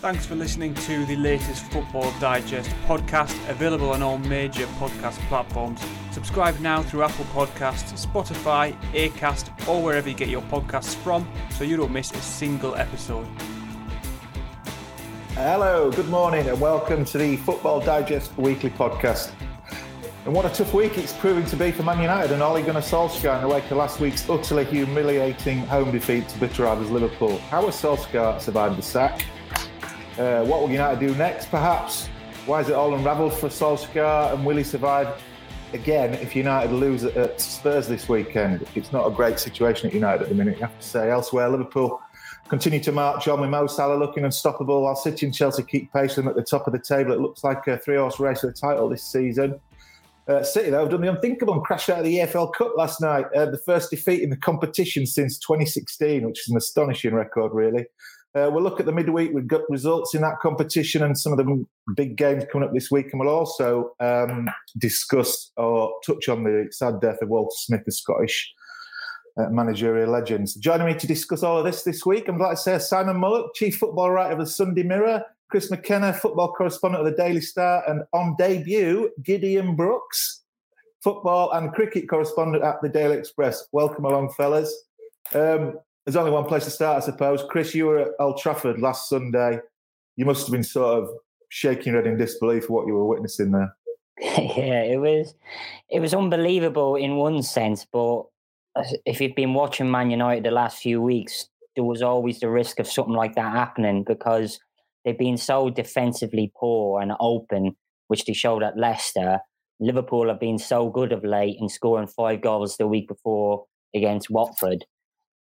Thanks for listening to the latest Football Digest podcast, available on all major podcast platforms. Subscribe now through Apple Podcasts, Spotify, Acast, or wherever you get your podcasts from so you don't miss a single episode. Hello, good morning, and welcome to the Football Digest weekly podcast. And what a tough week it's proving to be for Man United and Ole Gunnar Solskjaer in the wake of last week's utterly humiliating home defeat to bitter rivals Liverpool. How has Solskjaer survived the sack? Uh, what will United do next, perhaps? Why is it all unravelled for Solskjaer? And will he survive again if United lose at Spurs this weekend? It's not a great situation at United at the minute, you have to say. Elsewhere, Liverpool continue to march on with Mo Salah looking unstoppable while City and Chelsea keep pace with them at the top of the table. It looks like a three horse race for the title this season. Uh, City, though, have done the unthinkable and crashed out of the EFL Cup last night. Uh, the first defeat in the competition since 2016, which is an astonishing record, really. Uh, we'll look at the midweek. We've got results in that competition and some of the big games coming up this week. And we'll also um, discuss or touch on the sad death of Walter Smith, the Scottish uh, managerial legend. Joining me to discuss all of this this week, I'm glad to say Simon Mullock, Chief Football Writer of the Sunday Mirror, Chris McKenna, Football Correspondent of the Daily Star, and on debut, Gideon Brooks, Football and Cricket Correspondent at the Daily Express. Welcome along, fellas. Um, there's only one place to start, I suppose. Chris, you were at Old Trafford last Sunday. You must have been sort of shaking your head in disbelief what you were witnessing there. yeah, it was it was unbelievable in one sense, but if you've been watching Man United the last few weeks, there was always the risk of something like that happening because they've been so defensively poor and open, which they showed at Leicester. Liverpool have been so good of late and scoring five goals the week before against Watford.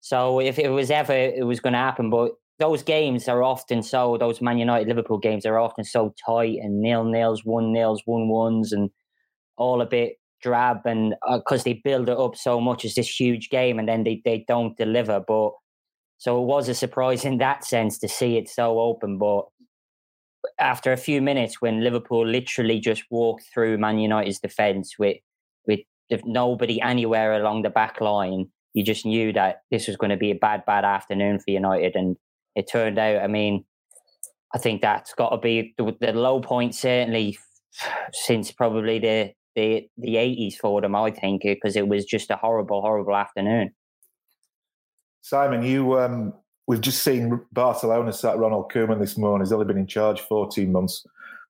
So if it was ever it was going to happen, but those games are often so those Man United Liverpool games are often so tight and nil nils, one nils, one ones, and all a bit drab, and because uh, they build it up so much as this huge game, and then they they don't deliver. But so it was a surprise in that sense to see it so open. But after a few minutes, when Liverpool literally just walked through Man United's defence with with nobody anywhere along the back line you just knew that this was going to be a bad, bad afternoon for United. And it turned out, I mean, I think that's got to be the, the low point, certainly since probably the, the, the 80s for them, I think, because it was just a horrible, horrible afternoon. Simon, you um, we've just seen Barcelona sat Ronald Koeman this morning. He's only been in charge 14 months.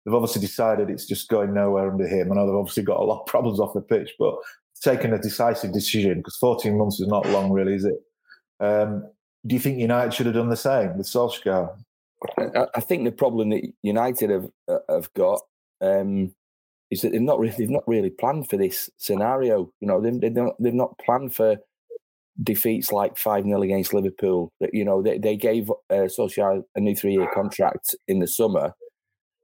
They've obviously decided it's just going nowhere under him. I know they've obviously got a lot of problems off the pitch, but taken a decisive decision because 14 months is not long, really, is it? Um, do you think United should have done the same with Solskjaer? I think the problem that United have uh, have got um, is that they've not really they've not really planned for this scenario. You know, they've they've not, they've not planned for defeats like five 0 against Liverpool. That you know they they gave uh, Solskjaer a new three year contract in the summer,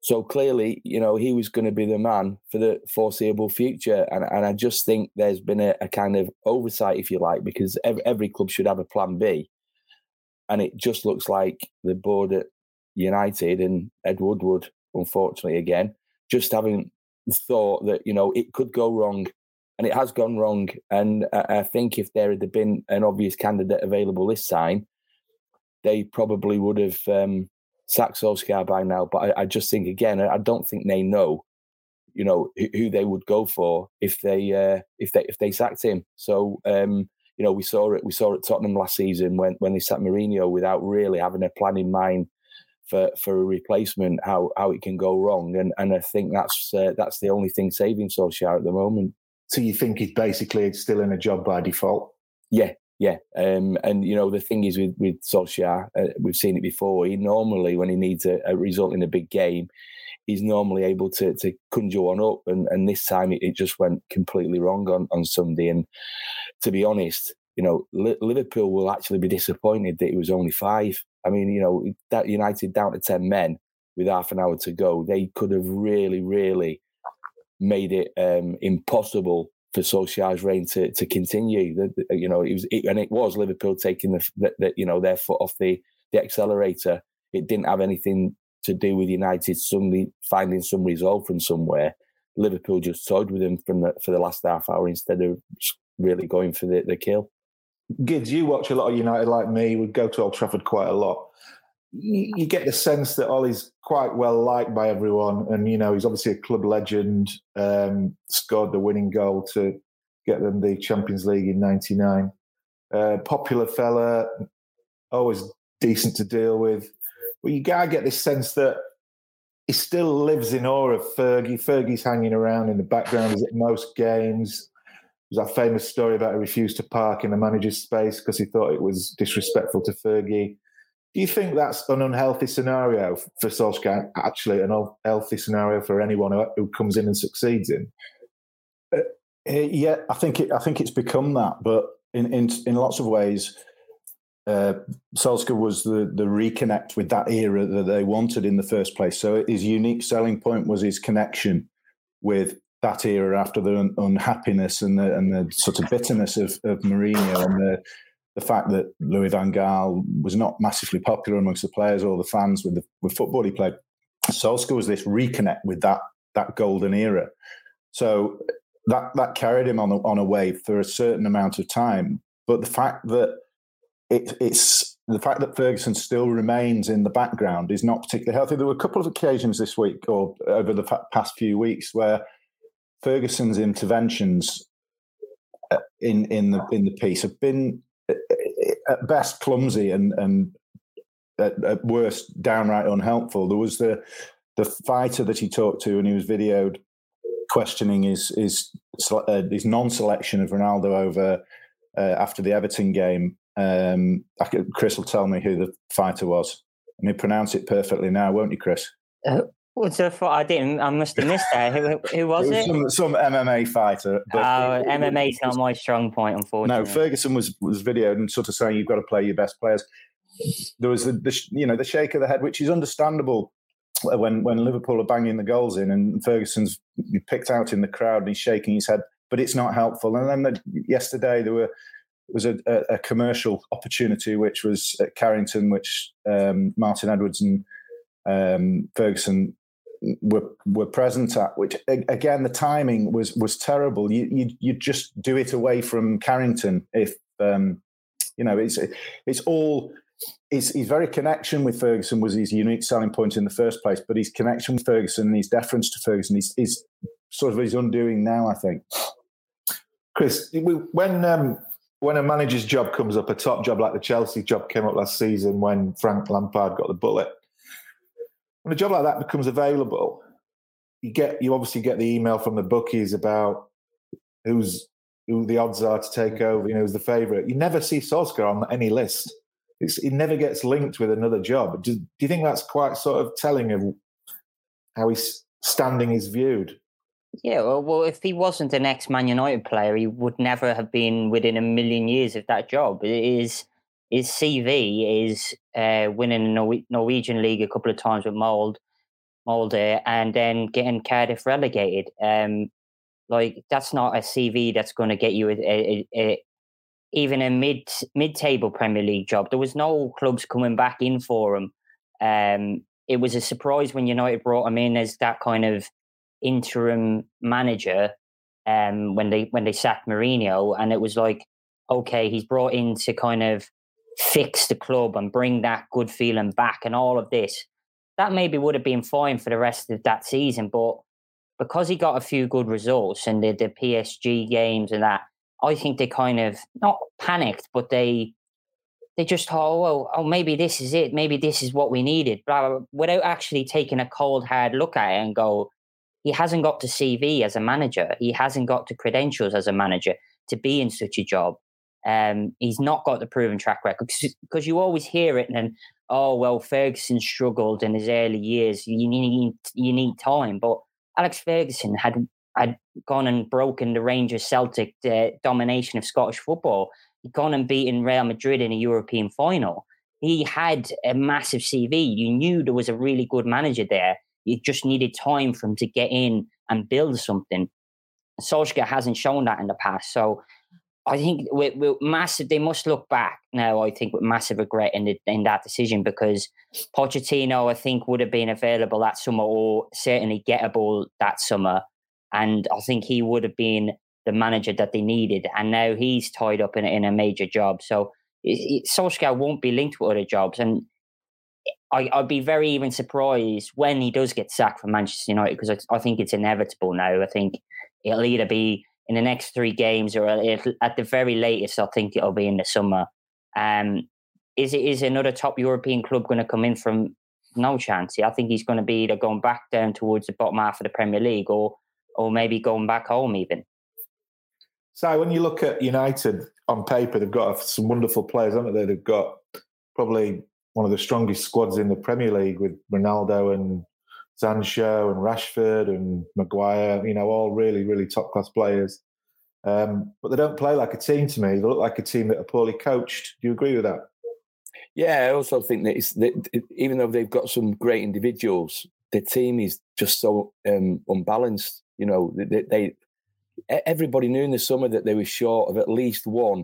so clearly, you know, he was going to be the man for the foreseeable future. And, and I just think there's been a, a kind of oversight, if you like, because every, every, club should have a plan B. And it just looks like the board at United and Ed Woodward, unfortunately, again, just having thought that, you know, it could go wrong. And it has gone wrong. And I, I think if there had been an obvious candidate available this time, they probably would have um, Solskjaer by now. But I, I, just think again, I don't think they know, you know, who, who they would go for if they uh, if they if they sacked him. So um, you know, we saw it we saw it Tottenham last season when when they sacked Mourinho without really having a plan in mind for for a replacement, how how it can go wrong. And and I think that's uh, that's the only thing saving Solskjaer at the moment. So you think he's basically still in a job by default? Yeah, yeah, um, and you know the thing is with with Solskjaer, uh, we've seen it before. He normally, when he needs a, a, result in a big game, he's normally able to to conjure one up, and and this time it, it just went completely wrong on on Sunday. And to be honest, you know, Liverpool will actually be disappointed that it was only five. I mean, you know, that United down to 10 men with half an hour to go, they could have really, really made it um, impossible for Solskjaer's reign to, to continue. The, the, you know, it was, it, and it was Liverpool taking the, the, the, you know, their foot off the, the accelerator. It didn't have anything to do with United suddenly finding some resolve from somewhere. Liverpool just toyed with them from for the last half hour instead of really going for the, the kill. Gids, you watch a lot of United like me. We go to Old Trafford quite a lot. You, get the sense that Ole's quite well liked by everyone, and you know he's obviously a club legend. Um, scored the winning goal to get them the Champions League in '99. Uh, popular fella, always decent to deal with. But you gotta get this sense that he still lives in awe of Fergie. Fergie's hanging around in the background. At most games. There's that famous story about he refused to park in the manager's space because he thought it was disrespectful to Fergie. Do you think that's an unhealthy scenario for Solskjaer? Actually, an unhealthy scenario for anyone who who comes in and succeeds in. Uh, yeah, I think it, I think it's become that, but in in, in lots of ways, uh, Solskjaer was the the reconnect with that era that they wanted in the first place. So his unique selling point was his connection with that era after the un- unhappiness and the and the sort of bitterness of, of Mourinho and the the fact that Louis van Gaal was not massively popular amongst the players or the fans with the with football he played. Solskjaer was this reconnect with that that golden era. So that that carried him on a, on a wave for a certain amount of time. But the fact that it, it's the fact that Ferguson still remains in the background is not particularly healthy. There were a couple of occasions this week or over the past few weeks where Ferguson's interventions uh, in in the in the piece have been at best clumsy and and at, at worst downright unhelpful. There was the the fighter that he talked to, and he was videoed questioning his his uh, his non-selection of Ronaldo over uh, after the Everton game. Um, could, Chris will tell me who the fighter was, and he pronounce it perfectly now, won't you, Chris? Uh, What's the I didn't. I must have missed that. Who, who was it? Was some, some, MMA fighter. Oh, MMA is not my strong point, unfortunately. No, Ferguson was was videoed and sort of saying you've got to play your best players. There was the, the you know the shake of the head, which is understandable when when Liverpool are banging the goals in, and Ferguson's picked out in the crowd and he's shaking his head, but it's not helpful. And then the, yesterday there were was a, a, a, commercial opportunity, which was at Carrington, which um, Martin Edwards and um, Ferguson were were present at. Which again, the timing was was terrible. You you you just do it away from Carrington if um, you know it's it's all. His, his very connection with Ferguson was his unique selling point in the first place, but his connection with Ferguson and his deference to Ferguson is, is sort of his undoing now, I think. Chris, when um, when a manager's job comes up, a top job like the Chelsea job came up last season when Frank Lampard got the bullet, when a job like that becomes available, you get you obviously get the email from the bookies about who's who the odds are to take mm-hmm. over. You know, who's the favourite. You never see Solskjaer on any list. It's, it never gets linked with another job. Do, do you think that's quite sort of telling of how his standing is viewed? Yeah, well, well, if he wasn't an ex-Man United player, he would never have been within a million years of that job. It is his CV is uh, winning the Norwegian league a couple of times with Mold, Molde, and then getting Cardiff relegated. Um, like that's not a CV that's going to get you a, a, a, even a mid mid table Premier League job. There was no clubs coming back in for him. Um, it was a surprise when United brought him in as that kind of interim manager um, when they when they sacked Mourinho, and it was like, okay, he's brought in to kind of fix the club and bring that good feeling back and all of this. That maybe would have been fine for the rest of that season, but because he got a few good results and the, the PSG games and that, I think they kind of not panicked, but they they just thought, oh, well, oh, maybe this is it, maybe this is what we needed, blah, blah, blah, without actually taking a cold hard look at it and go, he hasn't got the CV as a manager, he hasn't got the credentials as a manager to be in such a job. Um, he's not got the proven track record because you always hear it and then, oh well, Ferguson struggled in his early years. You need you need time, but Alex Ferguson had had gone and broken the Rangers Celtic uh, domination of Scottish football He'd gone and beaten Real Madrid in a European final. He had a massive CV. You knew there was a really good manager there. You just needed time for him to get in and build something. Solskjaer hasn't shown that in the past. So I think with, with, massive, they must look back now. I think with massive regret in the, in that decision because Pochettino, I think, would have been available that summer or certainly gettable that summer, and I think he would have been the manager that they needed. And now he's tied up in, in a major job, so it, it, Solskjaer won't be linked with other jobs. And I, would be very even surprised when he does get sacked from Manchester United because I, I think it's inevitable now. I think it'll either be in the next three games, or at the very latest, I think it'll be in the summer. Um, is it is another top European club going to come in from no chance? I think he's going to be either going back down towards the bottom half of the Premier League, or or maybe going back home even. So when you look at United on paper, they've got some wonderful players, haven't they? They've got probably one of the strongest squads in the Premier League with Ronaldo and Sancho and Rashford and Maguire, you know, all really, really top class players. Um, but they don't play like a team to me. They look like a team that are poorly coached. Do you agree with that? Yeah, I also think that, it's, that even though they've got some great individuals, the team is just so um, unbalanced. You know, they, they, everybody knew in the summer that they were short of at least one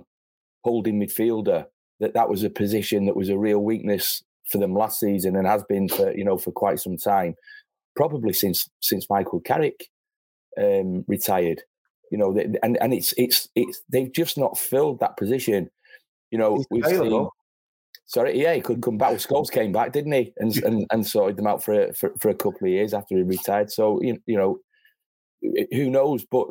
holding midfielder. That that was a position that was a real weakness for them last season and has been for you know for quite some time probably since since Michael Carrick um, retired. You know, and and it's it's it's they've just not filled that position. You know, He's we've seen. Sorry, yeah, he could come back. Scholes came back, didn't he? And and, and sorted them out for a, for, for a couple of years after he retired. So you, you know, who knows? But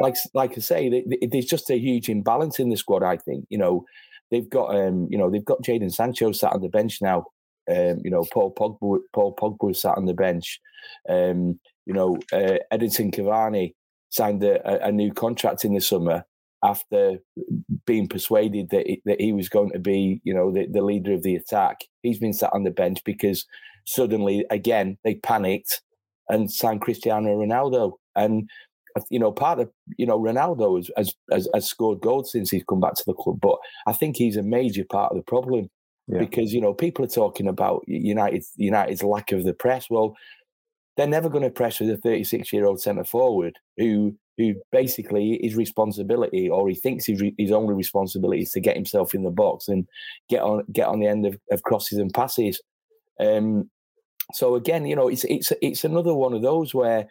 like like I say, there's just a huge imbalance in the squad. I think you know they've got um you know they've got Jadon Sancho sat on the bench now. Um, you know, Paul Pogba, Paul Pogba sat on the bench. Um, you know, uh, Edinson Cavani signed a, a, new contract in the summer after being persuaded that he, that he was going to be, you know, the, the leader of the attack. He's been sat on the bench because suddenly, again, they panicked and signed Cristiano Ronaldo. And you know, part of you know Ronaldo has, has, has, has scored goals since he's come back to the club, but I think he's a major part of the problem yeah. because you know people are talking about United United's lack of the press. Well, they're never going to press with a 36 year old centre forward who who basically his responsibility or he thinks his, his only responsibility is to get himself in the box and get on get on the end of, of crosses and passes. Um, so again, you know, it's it's it's another one of those where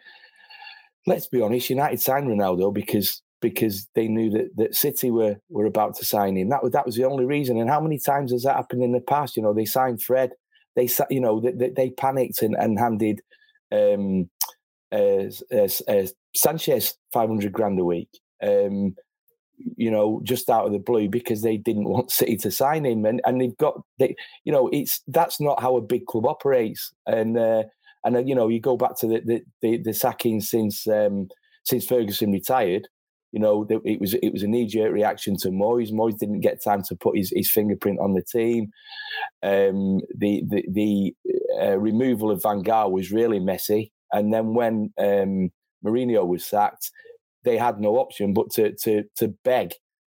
let's be honest, United signed Ronaldo because because they knew that, that City were were about to sign him. That was that was the only reason. And how many times has that happened in the past? You know, they signed Fred. They you know they, they panicked and, and handed um, uh, uh, uh, Sanchez five hundred grand a week. Um, you know, just out of the blue because they didn't want City to sign him, and and they've got they, you know, it's that's not how a big club operates, and uh, and uh, you know, you go back to the the, the, the sacking since um, since Ferguson retired. You know, it was it was a knee jerk reaction to Moyes. Moyes didn't get time to put his, his fingerprint on the team. Um, the the, the uh, removal of Van Gaal was really messy. And then when um, Mourinho was sacked, they had no option but to to to beg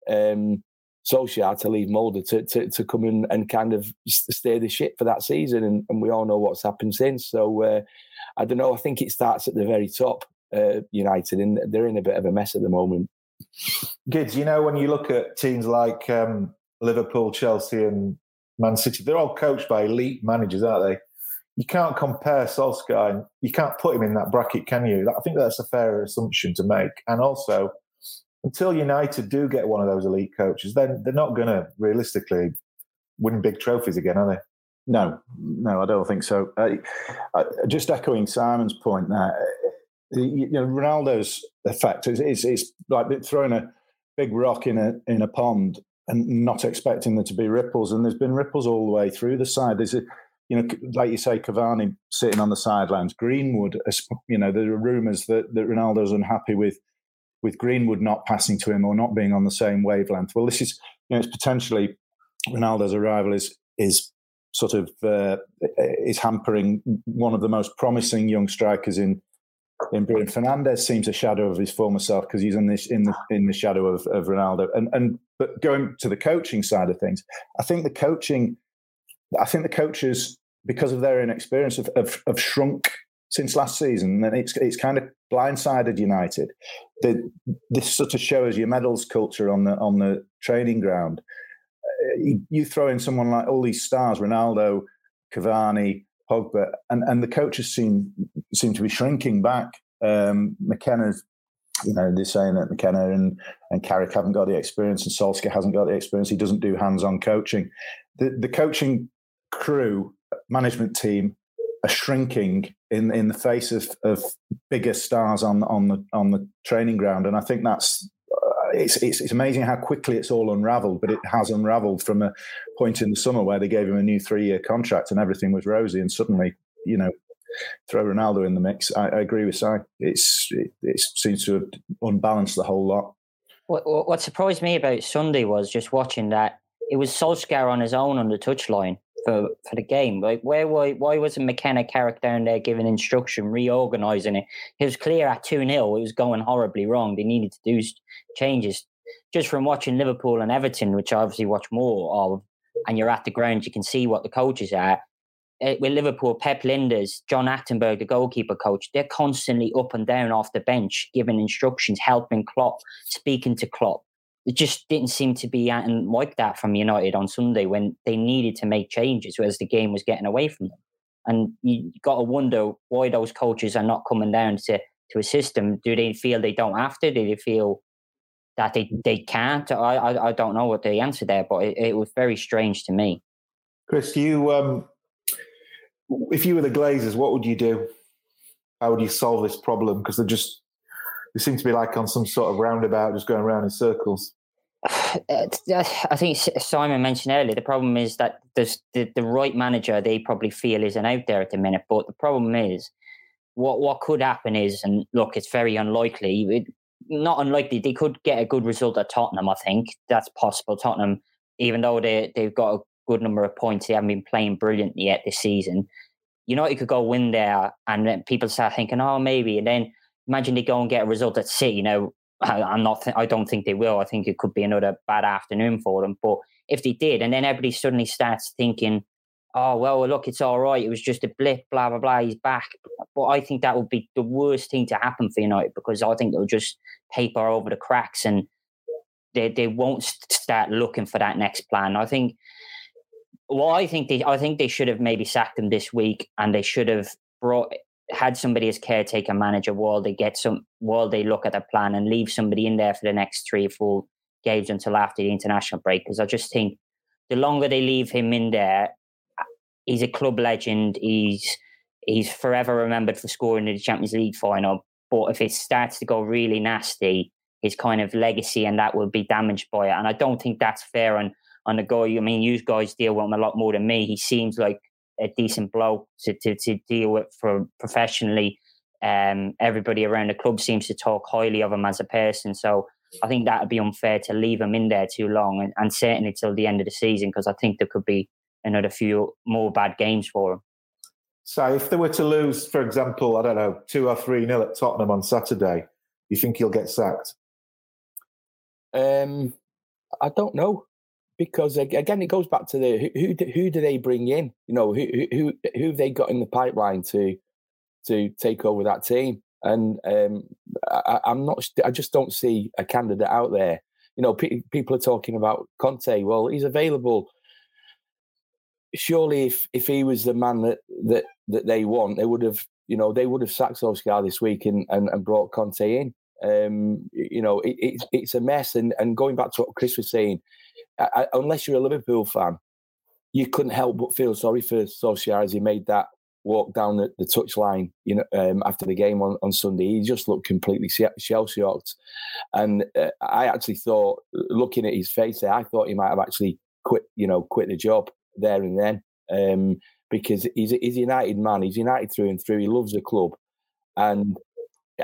um, Solskjaer to leave Molde to, to, to come in and kind of steer the ship for that season. And, and we all know what's happened since. So uh, I don't know. I think it starts at the very top, uh, United, and they're in a bit of a mess at the moment. Gids, you know, when you look at teams like um, Liverpool, Chelsea, and Man City, they're all coached by elite managers, aren't they? You can't compare Solskjaer. And you can't put him in that bracket, can you? I think that's a fair assumption to make. And also, until United do get one of those elite coaches, then they're not going to realistically win big trophies again, are they? No, no, I don't think so. Uh, just echoing Simon's point there, you know, Ronaldo's effect is, is, is like throwing a big rock in a in a pond and not expecting there to be ripples. And there's been ripples all the way through the side. There's a, you know, like you say, Cavani sitting on the sidelines. Greenwood, you know, there are rumours that, that Ronaldo's unhappy with with Greenwood not passing to him or not being on the same wavelength. Well, this is you know it's potentially Ronaldo's arrival is is sort of uh, is hampering one of the most promising young strikers in in Bruno Fernandes seems a shadow of his former self because he's in this in the in the shadow of, of Ronaldo. And and but going to the coaching side of things, I think the coaching, I think the coaches because of their inexperience have, have, have shrunk since last season, and it's it's kind of blindsided United. The, this sort of shows your medals culture on the on the training ground. Uh, you, you, throw in someone like all these stars, Ronaldo, Cavani, Pogba, and, and the coaches seem seem to be shrinking back. Um, McKenna's, you know, they're saying that McKenna and and Carrick haven't got the experience, and Solskjaer hasn't got the experience. He doesn't do hands-on coaching. The the coaching crew, management team are shrinking in in the face of, of bigger stars on on the on the training ground, and I think that's it's, it's, it's amazing how quickly it's all unravelled, but it has unravelled from a point in the summer where they gave him a new three year contract and everything was rosy, and suddenly, you know, throw Ronaldo in the mix. I, I agree with Si. It's it, it, seems to have unbalanced the whole lot. What, what surprised me about Sunday was just watching that it was Solskjaer on his own on the touchline for, for the game. Like, where why why wasn't McKenna Carrick down there giving instruction, reorganising it? It was clear at 2 0, it was going horribly wrong. They needed to do changes. Just from watching Liverpool and Everton, which I obviously watch more of, and you're at the ground, you can see what the coaches are. Uh, with Liverpool, Pep Lijnders, John Achterberg, the goalkeeper coach, they're constantly up and down off the bench, giving instructions, helping Klopp, speaking to Klopp it just didn't seem to be acting like that from United on Sunday when they needed to make changes as the game was getting away from them. And you got to wonder why those coaches are not coming down to, to assist them. Do they feel they don't have to? Do they feel that they, they can't? I, I, I don't know what the answer there, but it, it was very strange to me. Chris, you um, if you were the Glazers, what would you do? How would you solve this problem? Because they're just they seem to be like on some sort of roundabout, just going around in circles. I think Simon mentioned earlier the problem is that there's the, the right manager they probably feel isn't out there at the minute. But the problem is what what could happen is, and look, it's very unlikely. It, not unlikely they could get a good result at Tottenham. I think that's possible. Tottenham, even though they they've got a good number of points, they haven't been playing brilliantly yet this season. United could go win there, and then people start thinking, oh, maybe, and then imagine they go and get a result at City. Now I, am not. Th- I don't think they will. I think it could be another bad afternoon for them. But if they did, and then everybody suddenly starts thinking, "Oh well, look, it's all right. It was just a blip. Blah blah blah. He's back." But I think that would be the worst thing to happen for United because I think they'll just paper over the cracks and they they won't start looking for that next plan. I think. Well, I think they. I think they should have maybe sacked him this week, and they should have brought had somebody as caretaker manager while they get some while they look at their plan and leave somebody in there for the next three or four games until after the international break. Because I just think the longer they leave him in there, uh, he's a club legend. He's he's forever remembered for scoring in the Champions League final. But if it starts to go really nasty, his kind of legacy and that will be damaged by it. And I don't think that's fair on on the guy. I mean, you guys deal with him a lot more than me. He seems like a decent bloke to, to, to deal with for professionally. Um, everybody around the club seems to talk highly of him as a person. So I think that would be unfair to leave him in there too long and, and certainly till the end of the season because I think there could be another few more bad games for him. So if they were to lose, for example, I don't know, two or three nil at Tottenham on Saturday, you think he'll get sacked? Um, I don't know because again, it goes back to the who who, who do they bring in? You know, who who who have they got in the pipeline to to take over that team? And um, I, am not. I just don't see a candidate out there. You know, pe- people are talking about Conte. Well, he's available. Surely, if if he was the man that that that they want, they would have. You know, they would have sacked Solskjaer this week and, and, and brought Conte in. Um, you know, it, it, it's a mess. And and going back to what Chris was saying, I, unless you're a Liverpool fan, you couldn't help but feel sorry for Solskjaer as he made that walk down the, the touchline, you know, um, after the game on, on Sunday. He just looked completely shell shocked, and uh, I actually thought, looking at his face there, I thought he might have actually quit, you know, quit the job there and then, um, because he's he's a United man. He's United through and through. He loves the club, and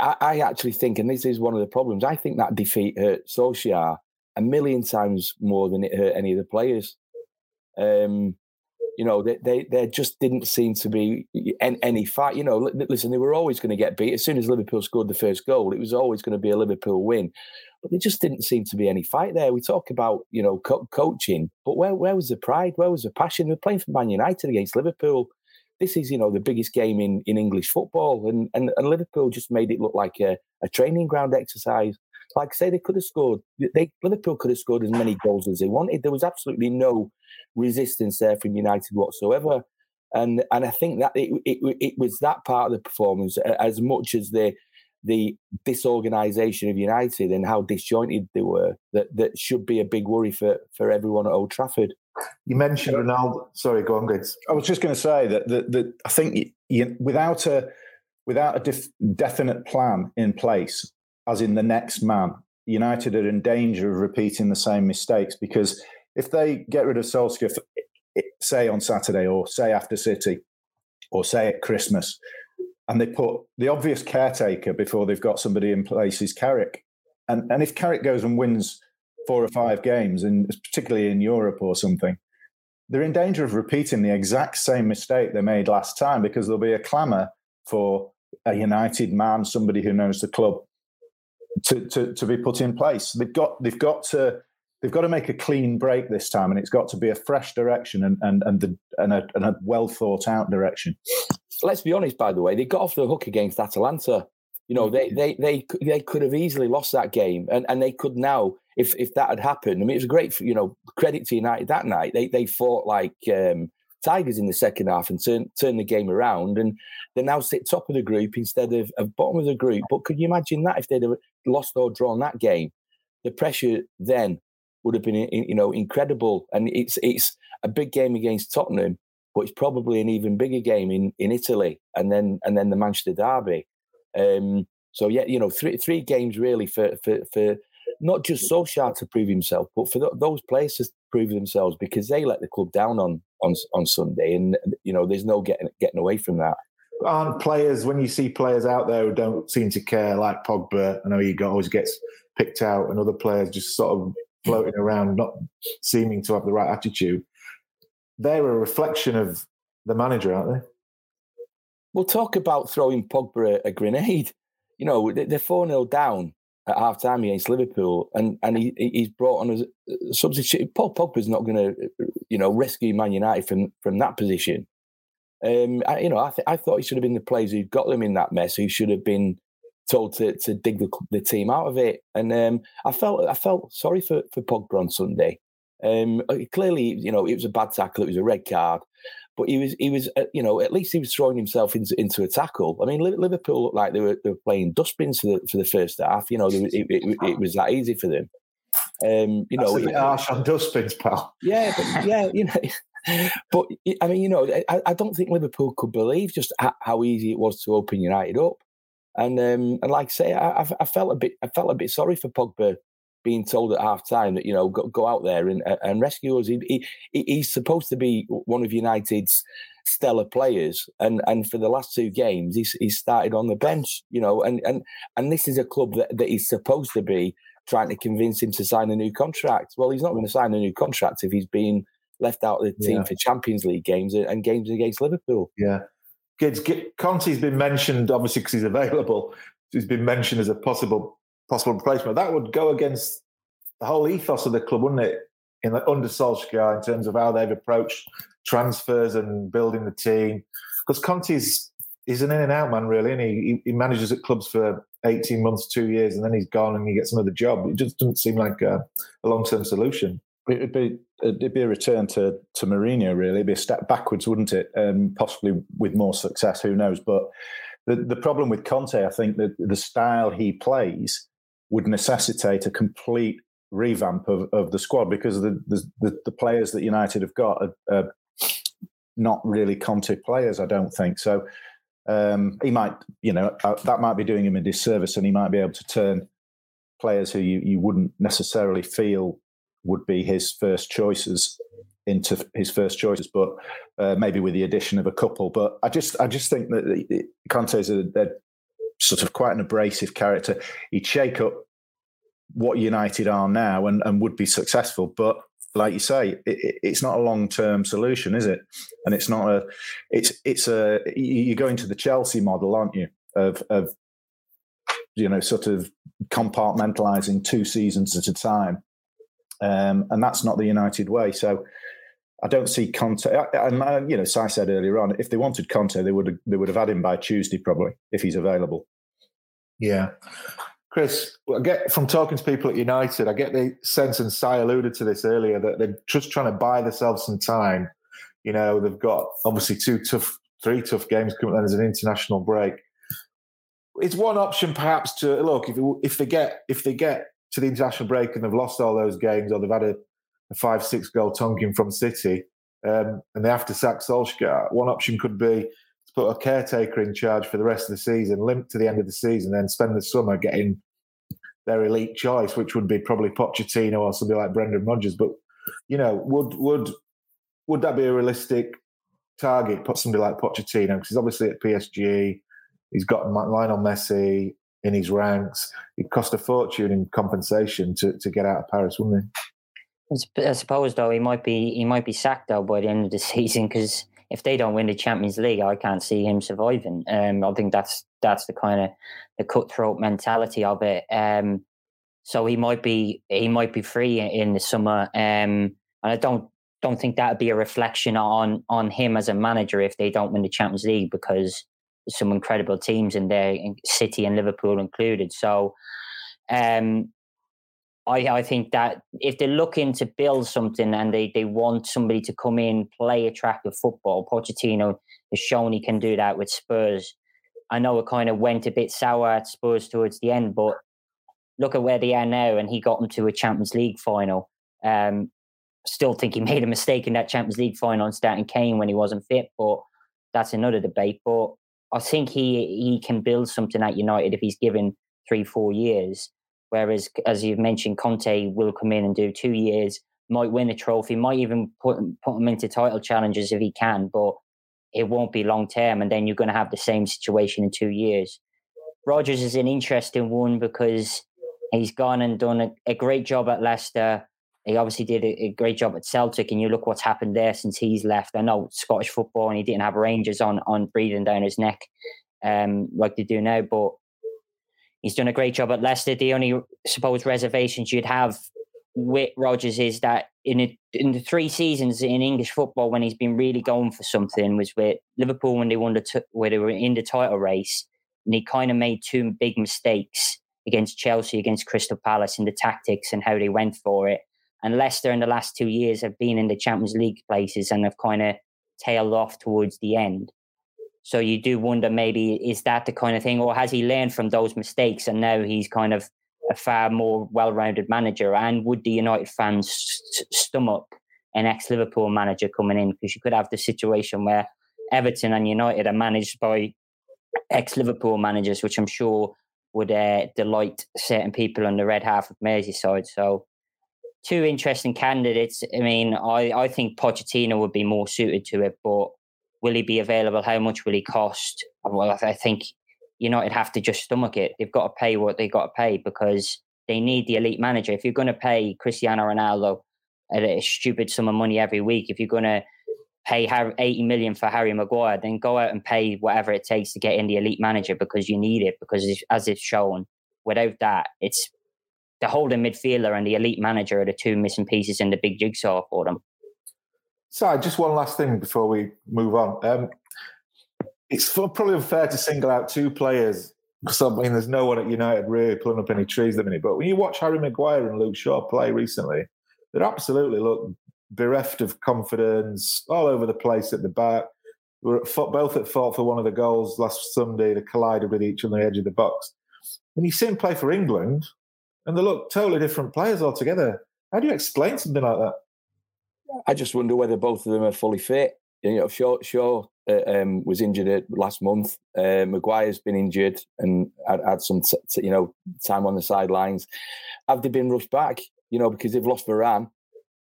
I, I actually think, and this is one of the problems. I think that defeat hurt Solskjaer a million times more than it hurt any of the players. Um, You know, they, they there just didn't seem to be any, any fight. You know, listen, they were always going to get beat as soon as Liverpool scored the first goal. It was always going to be a Liverpool win, but there just didn't seem to be any fight there. We talk about you know co- coaching, but where where was the pride? Where was the passion? We're playing for Man United against Liverpool. This is you know the biggest game in, in English football, and, and and Liverpool just made it look like a, a training ground exercise. Like I say, they could have scored. They Liverpool could have scored as many goals as they wanted. There was absolutely no resistance there from United whatsoever. And and I think that it, it, it was that part of the performance as much as the the disorganisation of United and how disjointed they were that that should be a big worry for for everyone at Old Trafford. You mentioned Ronaldo. Sorry, go on, Gids. I was just going to say that that, that I think you, without a without a def, definite plan in place, as in the next man, United are in danger of repeating the same mistakes because if they get rid of Solskjaer, say on Saturday or say after City or say at Christmas, and they put the obvious caretaker before they've got somebody in place is Carrick. And, and if Carrick goes and wins four or five games, and particularly in Europe or something, they're in danger of repeating the exact same mistake they made last time because there'll be a clamour for a United man, somebody who knows the club, to, to, to be put in place. They've got they've got to they've got to make a clean break this time, and it's got to be a fresh direction and and and, the, and, a, and a well thought out direction. Let's be honest, by the way, they got off the hook against Atalanta. You know, they they they they could have easily lost that game, and and they could now if if that had happened. I mean, it was great, you know, credit to United that night. They they fought like um, tigers in the second half and turn turn the game around, and they now sit top of the group instead of, of bottom of the group. But could you imagine that if they'd have lost or drawn that game, the pressure then would have been you know incredible. And it's it's a big game against Tottenham, but it's probably an even bigger game in, in Italy, and then and then the Manchester derby. Um, so yeah, you know, three three games really for for for not just Solskjaer to prove himself, but for th- those players to prove themselves because they let the club down on on on Sunday, and you know, there's no getting getting away from that. Aren't players when you see players out there who don't seem to care, like Pogba? I know he always gets picked out, and other players just sort of floating around, not seeming to have the right attitude. They're a reflection of the manager, aren't they? We'll talk about throwing Pogba a, a grenade. You know, they're 4 0 down at half time against Liverpool, and, and he, he's brought on as a substitute. Paul Pogba's not going to, you know, rescue Man United from, from that position. Um, I, you know, I, th- I thought he should have been the players who got them in that mess, who should have been told to, to dig the, the team out of it. And um, I felt I felt sorry for for Pogba on Sunday. Um, uh, clearly, you know, it was a bad tackle. It was a red card, but he was he was uh, you know at least he was throwing himself into into a tackle. I mean, Liverpool looked like they were they were playing dustbins for the for the first half. You know, it, it, it, it was that easy for them. Um, you That's know, a bit harsh on dustbins, pal. Yeah, but, yeah, you know. But I mean, you know, I, I don't think Liverpool could believe just how easy it was to open United up. And um, and like I say, I, I felt a bit I felt a bit sorry for Pogba being told at half time that you know go, go out there and and rescue us. He, he, he's supposed to be one of United's stellar players, and and for the last two games he's he's started on the bench. You know, and and and this is a club that, that he's supposed to be trying to convince him to sign a new contract. Well, he's not going to sign a new contract if he's being left out of the team yeah. for Champions League games and games against Liverpool. Yeah. Gids, Conte's been mentioned, obviously, because he's available. He's been mentioned as a possible possible replacement. That would go against the whole ethos of the club, wouldn't it? In the, under Solskjaer, in terms of how they've approached transfers and building the team, because Conte's he's an in and out man, really, and he, he manages at clubs for eighteen months, two years, and then he's gone and he gets another job. It just doesn't seem like a, a long term solution. It'd be it'd be a return to to Mourinho, really. It'd be a step backwards, wouldn't it? Um, possibly with more success, who knows? But the the problem with Conte, I think that the style he plays would necessitate a complete revamp of, of the squad because the, the, the players that United have got are, are, not really Conte players. I don't think so. Um, he might, you know, uh, that might be doing him a disservice, and he might be able to turn players who you, you wouldn't necessarily feel would be his first choices into his first choices, but uh, maybe with the addition of a couple. But I just I just think that Conte is a, a, sort of quite an abrasive character. He'd shake up what United are now and, and would be successful, but like you say, it, it, it's not a long term solution, is it? And it's not a, it's it's a you're going to the Chelsea model, aren't you? Of of you know, sort of compartmentalizing two seasons at a time, um, and that's not the United way. So. I don't see Conte. And uh, you know, Si said earlier on, if they wanted Conte, they would have, they would have had him by Tuesday probably if he's available. Yeah, Chris, I get from talking to people at United, I get the sense, and Si alluded to this earlier, that they're just trying to buy themselves some time. You know, they've got obviously two tough, three tough games coming. Then there's an international break. It's one option, perhaps, to look if if they get if they get to the international break and they've lost all those games, or they've had a, a five six goal tonking from City, um, and they have to sack Solskjaer. One option could be to put a caretaker in charge for the rest of the season, limp to the end of the season, then spend the summer getting their elite choice, which would be probably Pochettino or somebody like Brendan Rodgers. But you know, would would would that be a realistic target? Put somebody like Pochettino because he's obviously at PSG. He's got Lionel Messi in his ranks. It cost a fortune in compensation to, to get out of Paris, wouldn't he? I suppose though he might be he might be sacked though by the end of the season because if they don't win the Champions League, I can't see him surviving. Um, I think that's that's the kind of the cutthroat mentality of it. Um, so he might be he might be free in the summer, um, and I don't don't think that would be a reflection on on him as a manager if they don't win the Champions League because some incredible teams in there, City and Liverpool included. So. Um, I, I think that if they're looking to build something and they, they want somebody to come in, play attractive football, Pochettino has shown he can do that with Spurs. I know it kind of went a bit sour at Spurs towards the end, but look at where they are now, and he got them to a Champions League final. Um, still think he made a mistake in that Champions League final and starting Kane when he wasn't fit, but that's another debate. But I think he he can build something at United if he's given three, four years. Whereas, as you've mentioned, Conte will come in and do two years, might win a trophy, might even put put him into title challenges if he can, but it won't be long term. And then you're going to have the same situation in two years. Rodgers is an interesting one because he's gone and done a, a great job at Leicester. He obviously did a, a, great job at Celtic, and you look what's happened there since he's left. I know Scottish football, and he didn't have Rangers on on breathing down his neck um, like they do now, but he's done a great job at Leicester. The only supposed reservations you'd have with Rodgers is that in a, in the three seasons in English football when he's been really going for something was with Liverpool when they won the t- where they were in the title race, and he kind of made two big mistakes against Chelsea, against Crystal Palace in the tactics and how they went for it. And Leicester in the last two years have been in the Champions League places and have kind of tailed off towards the end. So you do wonder maybe is that the kind of thing, or has he learned from those mistakes and now he's kind of a far more well-rounded manager? And would the United fans stomach an ex-Liverpool manager coming in? Because you could have the situation where Everton and United are managed by ex-Liverpool managers, which I'm sure would uh, delight certain people on the red half of Merseyside. So two interesting candidates. I mean, I, I think Pochettino would be more suited to it, but Will he be available? How much will he cost? Well, I think United have to just stomach it. They've got to pay what they've got to pay because they need the elite manager. If you're going to pay Cristiano Ronaldo a stupid sum of money every week, if you're going to pay 80 million for Harry Maguire, then go out and pay whatever it takes to get in the elite manager because you need it. Because as it's shown, without that, it's the holding midfielder and the elite manager are the two missing pieces in the big jigsaw for them. So, just one last thing before we move on. Um, it's probably unfair to single out two players because I mean, there's no one at United really pulling up any trees at the minute. But when you watch Harry Maguire and Luke Shaw play recently, they absolutely look bereft of confidence, all over the place at the back. We were at, both at fault for one of the goals last Sunday. They collided with each on the edge of the box. And you see them play for England, and they look totally different players altogether. How do you explain something like that? I just wonder whether both of them are fully fit. You know, Shaw, Shaw uh, um, was injured last month. Uh, Maguire's been injured and had, had some, t- t- you know, time on the sidelines. Have they been rushed back? You know, because they've lost Varane.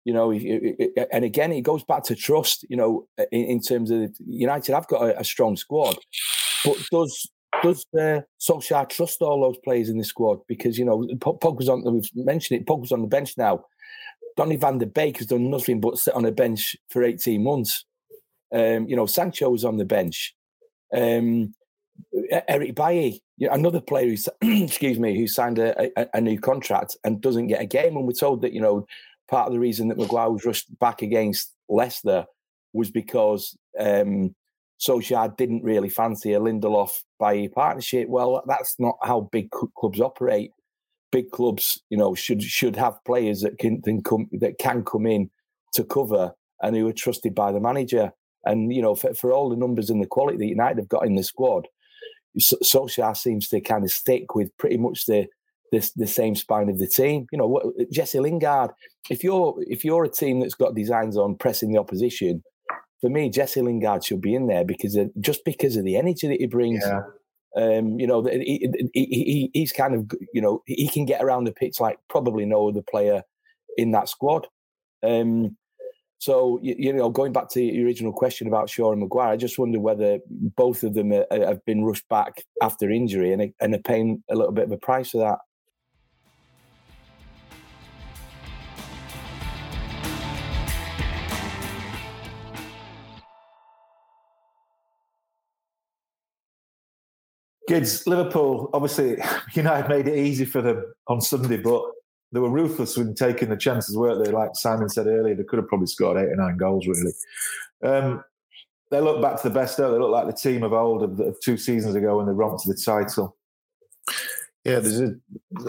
You know, and again, it goes back to trust. You know, in, in terms of United, I've got a, a, strong squad, but does does uh, Solskjaer trust all those players in the squad? Because you know, Pogba's on. We've mentioned it. Pogba's on the bench now Donny van der Beek has done nothing but sit on a bench for 18 months. Um, you know, Sancho was on the bench. Um, Eric Bailly, another player excuse me, who signed a, a, a, new contract and doesn't get a game. And we're told that you know part of the reason that Maguire was rushed back against Leicester was because um, Solskjaer didn't really fancy a Lindelof Bailly partnership. Well, that's not how big clubs operate. Big clubs, you know, should should have players that can, come that can come in to cover and who are trusted by the manager. And you know, for, for all the numbers and the quality that United have got in the squad, Solskjaer seems to kind of stick with pretty much the the, the same spine of the team. You know, what, Jesse Lingard. If you're if you're a team that's got designs on pressing the opposition, for me, Jesse Lingard should be in there because of, just because of the energy that he brings. Yeah. Um, you know, he, he, he, he's kind of you know he can get around the pitch like probably no other player in that squad. Um, so you, you, know, going back to your original question about Shaw and Maguire, I just wonder whether both of them are, have been rushed back after injury and, and are paying a little bit of a price for that. Gids, Liverpool, obviously, United made it easy for them on Sunday, but they were ruthless when taking the chances, weren't they? Like Simon said earlier, they could have probably scored eight or nine goals, really. Um, they look back to the best, don't they? look like the team of old of, of two seasons ago when they romped to the title. Yeah, there's a,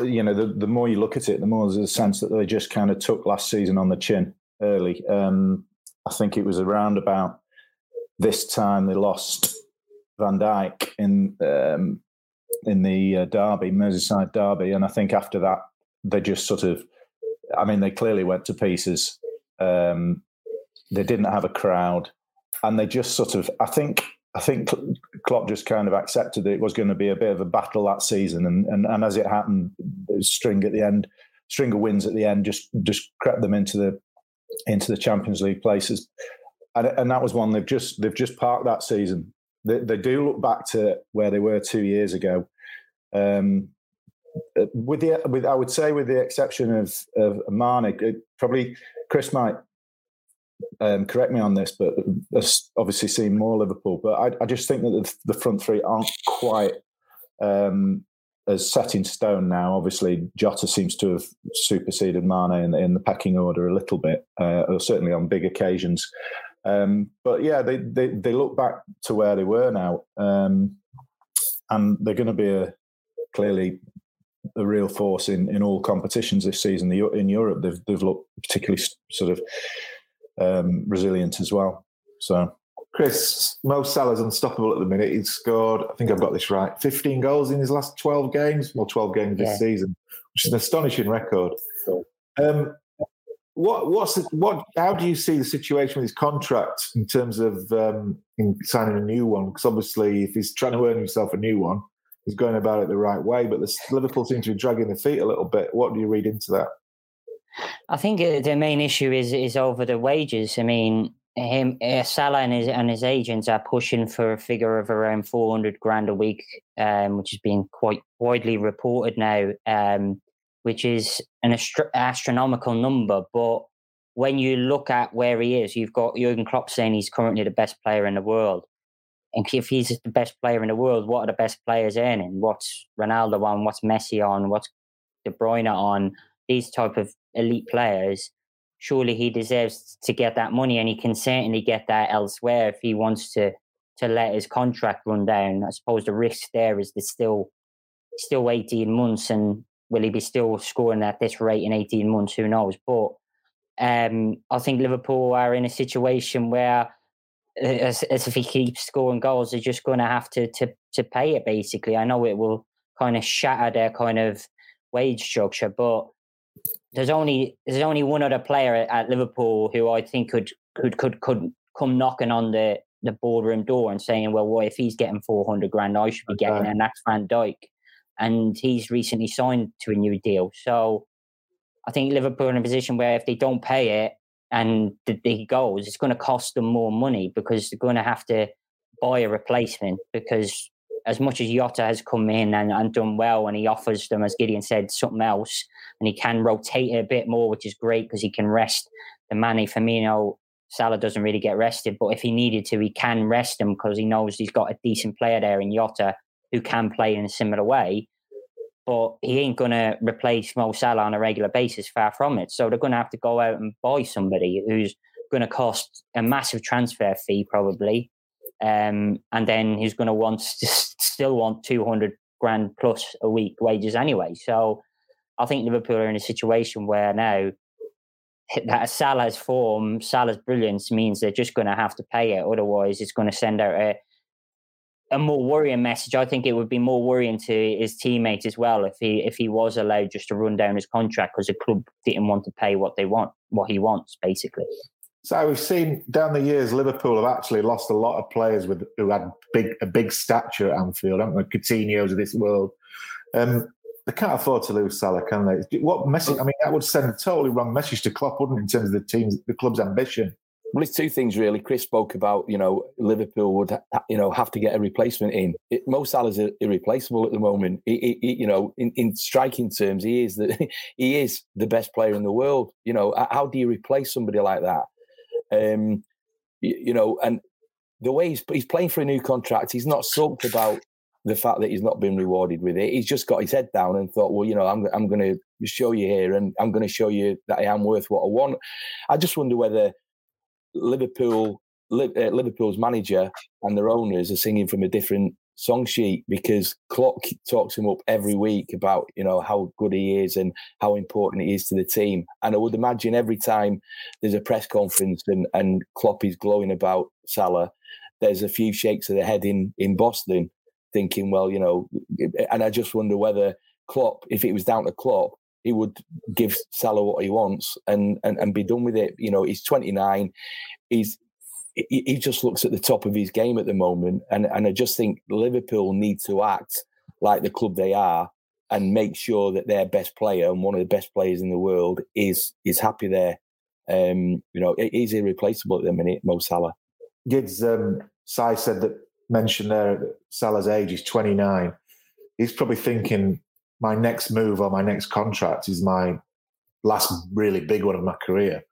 you know, the, the more you look at it, the more there's a sense that they just kind of took last season on the chin early. Um, I think it was around about this time they lost Van Dijk in um, in the uh, derby, Merseyside derby, and I think after that they just sort of, I mean, they clearly went to pieces. Um, they didn't have a crowd, and they just sort of, I think, I think Klopp just kind of accepted that it was going to be a bit of a battle that season, and and, and as it happened, string at the end, string of wins at the end, just just crept them into the into the Champions League places, and and that was one they've just they've just parked that season they, they do look back to where they were two years ago. Um, uh, with the with I would say with the exception of of Mane, probably Chris might um, correct me on this, but obviously seen more Liverpool. But I, I just think that the, the, front three aren't quite um, as set in stone now. Obviously, Jota seems to have superseded Mane in, in the pecking order a little bit, uh, or certainly on big occasions. Um, but yeah, they, they, they look back to where they were now, um, and they're going to be a clearly a real force in, in all competitions this season. The, in Europe, they've they've looked particularly sort of um, resilient as well. So. Chris, Mo Salah's unstoppable at the minute. He's scored, I think I've got this right, 15 goals in his last 12 games, well, 12 games this season, which is an astonishing record. Um, what what's the, what? How do you see the situation with his contract in terms of um, in signing a new one? Because obviously, if he's trying to earn himself a new one, he's going about it the right way. But the Liverpool seem to be dragging their feet a little bit. What do you read into that? I think uh, the main issue is is over the wages. I mean, him uh, Salah and his and his agents are pushing for a figure of around four hundred grand a week, um, which has been quite widely reported now. Um, which is an astro- astronomical number. But when you look at where he is, you've got Jurgen Klopp saying he's currently the best player in the world. And if he's the best player in the world, what are the best players earning? What's Ronaldo on? What's Messi on? What's De Bruyne on? These type of elite players. Surely he deserves to get that money, and he can certainly get that elsewhere if he wants to to let his contract run down. I suppose the risk there is there's still still 18 months, and will he be still scoring at this rate in 18 months? Who knows? But um, I think Liverpool are in a situation where, uh, as, as if he keeps scoring goals, they're just going to have to to to pay it. Basically, I know it will kind of shatter their kind of wage structure, but there's only there's only one other player at Liverpool who I think could could could could come knocking on the the boardroom door and saying, well, what if he's getting 400 grand, I should be getting, and that's Van Dijk and he's recently signed to a new deal. So I think Liverpool are in a position where if they don't pay it and he goes, it's going to cost them more money because they're going to have to buy a replacement because as much as Jota has come in and, and done well, and he offers them, as Gideon said, something else, and he can rotate it a bit more, which is great because he can rest the Mane Firmino. Salah doesn't really get rested, but if he needed to, he can rest him because he knows he's got a decent player there in Jota who can play in a similar way. But he ain't going to replace Mo Salah on a regular basis, far from it. So they're going to have to go out and buy somebody who's going to cost a massive transfer fee, probably. Um, and then he's going to want still want 200 grand plus a week wages anyway. So I think Liverpool are in a situation where now that Salah's form, Salah's brilliance means they're just going to have to pay it. Otherwise, it's going to send out a a more worrying message. I think it would be more worrying to his teammates as well if he if he was allowed just to run down his contract because the club didn't want to pay what they want, what he wants, basically. So we've seen down the years, Liverpool have actually lost a lot of players with who had big a big stature at Anfield, haven't they? Coutinho's of this world. Um, they can't afford to lose Salah, can they? What message? I mean, that would send a totally wrong message to Klopp, wouldn't it, in terms of the team's, the club's ambition? Well, it's two things really. Chris spoke about, you know, Liverpool would, you know, have to get a replacement in. It, Mo Salah's irreplaceable at the moment. He, he, you know, in, in striking terms, he is the he is the best player in the world. You know, how do you replace somebody like that? Um, you, you know, and the way he's he's playing for a new contract, he's not sulked about the fact that he's not been rewarded with it. He's just got his head down and thought, well, you know, I'm I'm going to show you here, and I'm going to show you that I am worth what I want. I just wonder whether Liverpool, uh, Liverpool's manager and their owners are singing from a different song sheet because Klopp talks him up every week about you know how good he is and how important he is to the team. And I would imagine every time there's a press conference and and Klopp is glowing about Salah, there's a few shakes of the head in in Boston, thinking, well, you know, and I just wonder whether Klopp, if it was down to Klopp, he would give Salah what he wants and, and, and be done with it. You know, he's 29. He's he, he just looks at the top of his game at the moment, and and I just think Liverpool need to act like the club they are and make sure that their best player and one of the best players in the world is is happy there. Um, you know, he's irreplaceable at the minute, Mo Salah. Gids um, Si said that mentioned there Salah's age is 29. He's probably thinking my next move or my next contract is my last really big one of my career.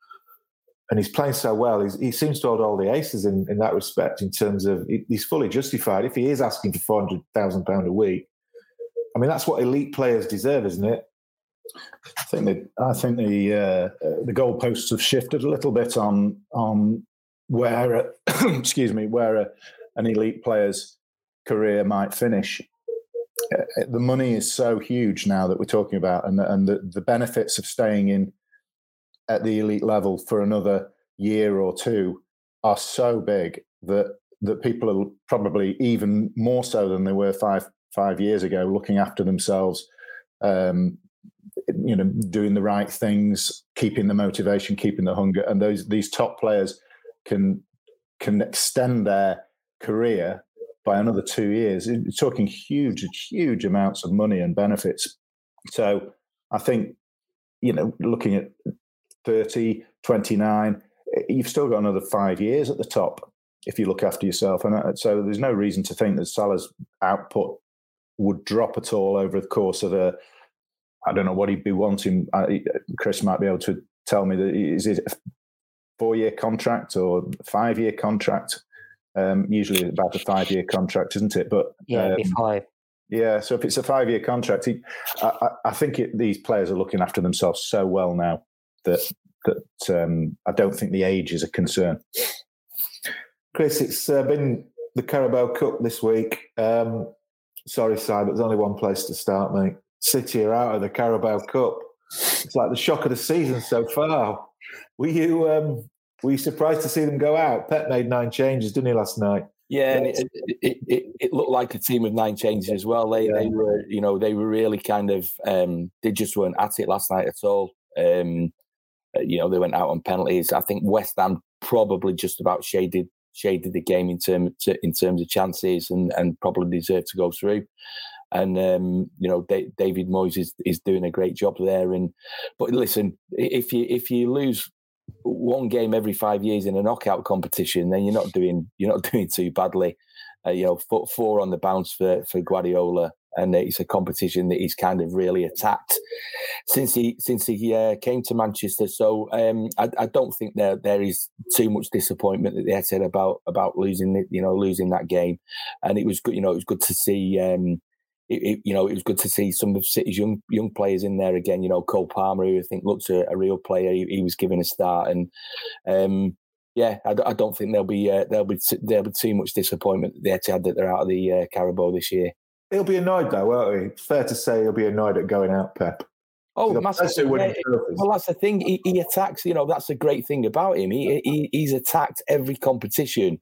And he's playing so well. He's, he seems to hold all the aces in, in that respect, in terms of he's fully justified. If he is asking for £400,000 a week, I mean, that's what elite players deserve, isn't it? I think that I think the uh, the goalposts have shifted a little bit on on where excuse me where a, an elite player's career might finish. Uh, the money is so huge now that we're talking about, and and the, the benefits of staying in at the elite level for another year or two are so big that that people are probably even more so than they were five five years ago, looking after themselves, um, you know, doing the right things, keeping the motivation, keeping the hunger, and those these top players can can extend their career by another two years. Talking huge, huge amounts of money and benefits. So I think, you know, looking at 30, 29, eh, you've still got another five years at the top if you look after yourself. And uh, so there's no reason to think that Salah's output would drop at all over the course of a, I don't know what he'd be wanting. Chris might be able to tell me that is it a four year contract or five year contract? Um, usually about a five year contract, isn't it? But yeah, um, five. Yeah, so if it's a five year contract, he, I, I, think it, these players are looking after themselves so well now that that um, I don't think the age is a concern. Chris, it's uh, been the Carabao Cup this week. Um, sorry, Si, but there's only one place to start, mate. City are out of the Carabao Cup. It's like the shock of the season so far. Were you um, were you surprised to see them go out? Pep made nine changes, didn't he, last night? Yeah, and it, it, it, it, looked like a team of nine changes as well. They, yeah. they were, you know, they were really kind of, um, they just weren't at it last night at all. Um, uh, you know, they went out on penalties. I think West Ham probably just about shaded shaded the game in terms in terms of chances and and probably deserved to go through. And um, you know, David Moyes is, is doing a great job there. And but listen, if you if you lose one game every five years in a knockout competition, then you're not doing you're not doing too badly. uh, you know, four on the bounce for for Guardiola, and it's a competition that he's kind of really attacked since he since he uh, came to Manchester. So um, I, I, don't think there there is too much disappointment that they said about about losing the, you know losing that game, and it was good. You know, it was good to see. Um, it, it, you know, it was good to see some of City's young young players in there again. You know, Cole Palmer, who I think looks a, a real player. He, he, was given a start, and um, yeah, I, I, don't think there'll be uh, there'll be there'll be too much disappointment at the Etihad that they're out of the uh, Carabao this year. He'll be annoyed though, won't he? fair to say he'll be annoyed at going out, Pep. Oh, massive. Yeah, well, that's the thing. He, he, attacks. You know, that's the great thing about him. He, he he's attacked every competition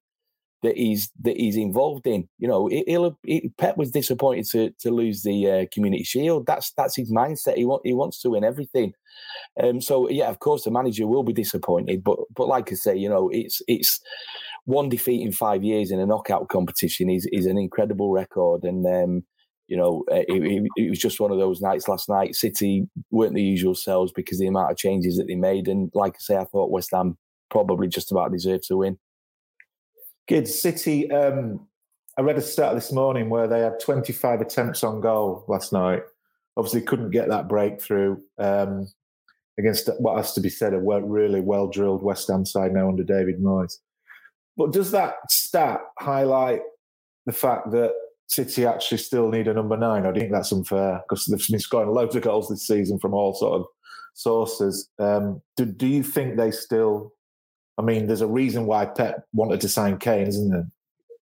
that he's that he's involved in. You know, he'll, he, Pep was disappointed to to lose the uh, Community Shield. That's that's his mindset. He want he wants to win everything. Um, so yeah, of course, the manager will be disappointed. But but like I say, you know, it's it's one defeat in five years in a knockout competition is is an incredible record. And um, you know, uh, it, it, was just one of those nights last night. City weren't the usual selves because the amount of changes that they made. And like I say, I thought West Ham probably just about deserved to win. Good City. Um, I read a stat this morning where they had 25 attempts on goal last night. Obviously, couldn't get that breakthrough um, against what has to be said a really well drilled West Ham side now under David Moyes. But does that stat highlight the fact that City actually still need a number nine? I think that's unfair because they've been scoring loads of goals this season from all sort of sources. Um, do, do you think they still I mean, there's a reason why Pep wanted to sign Kane, isn't there?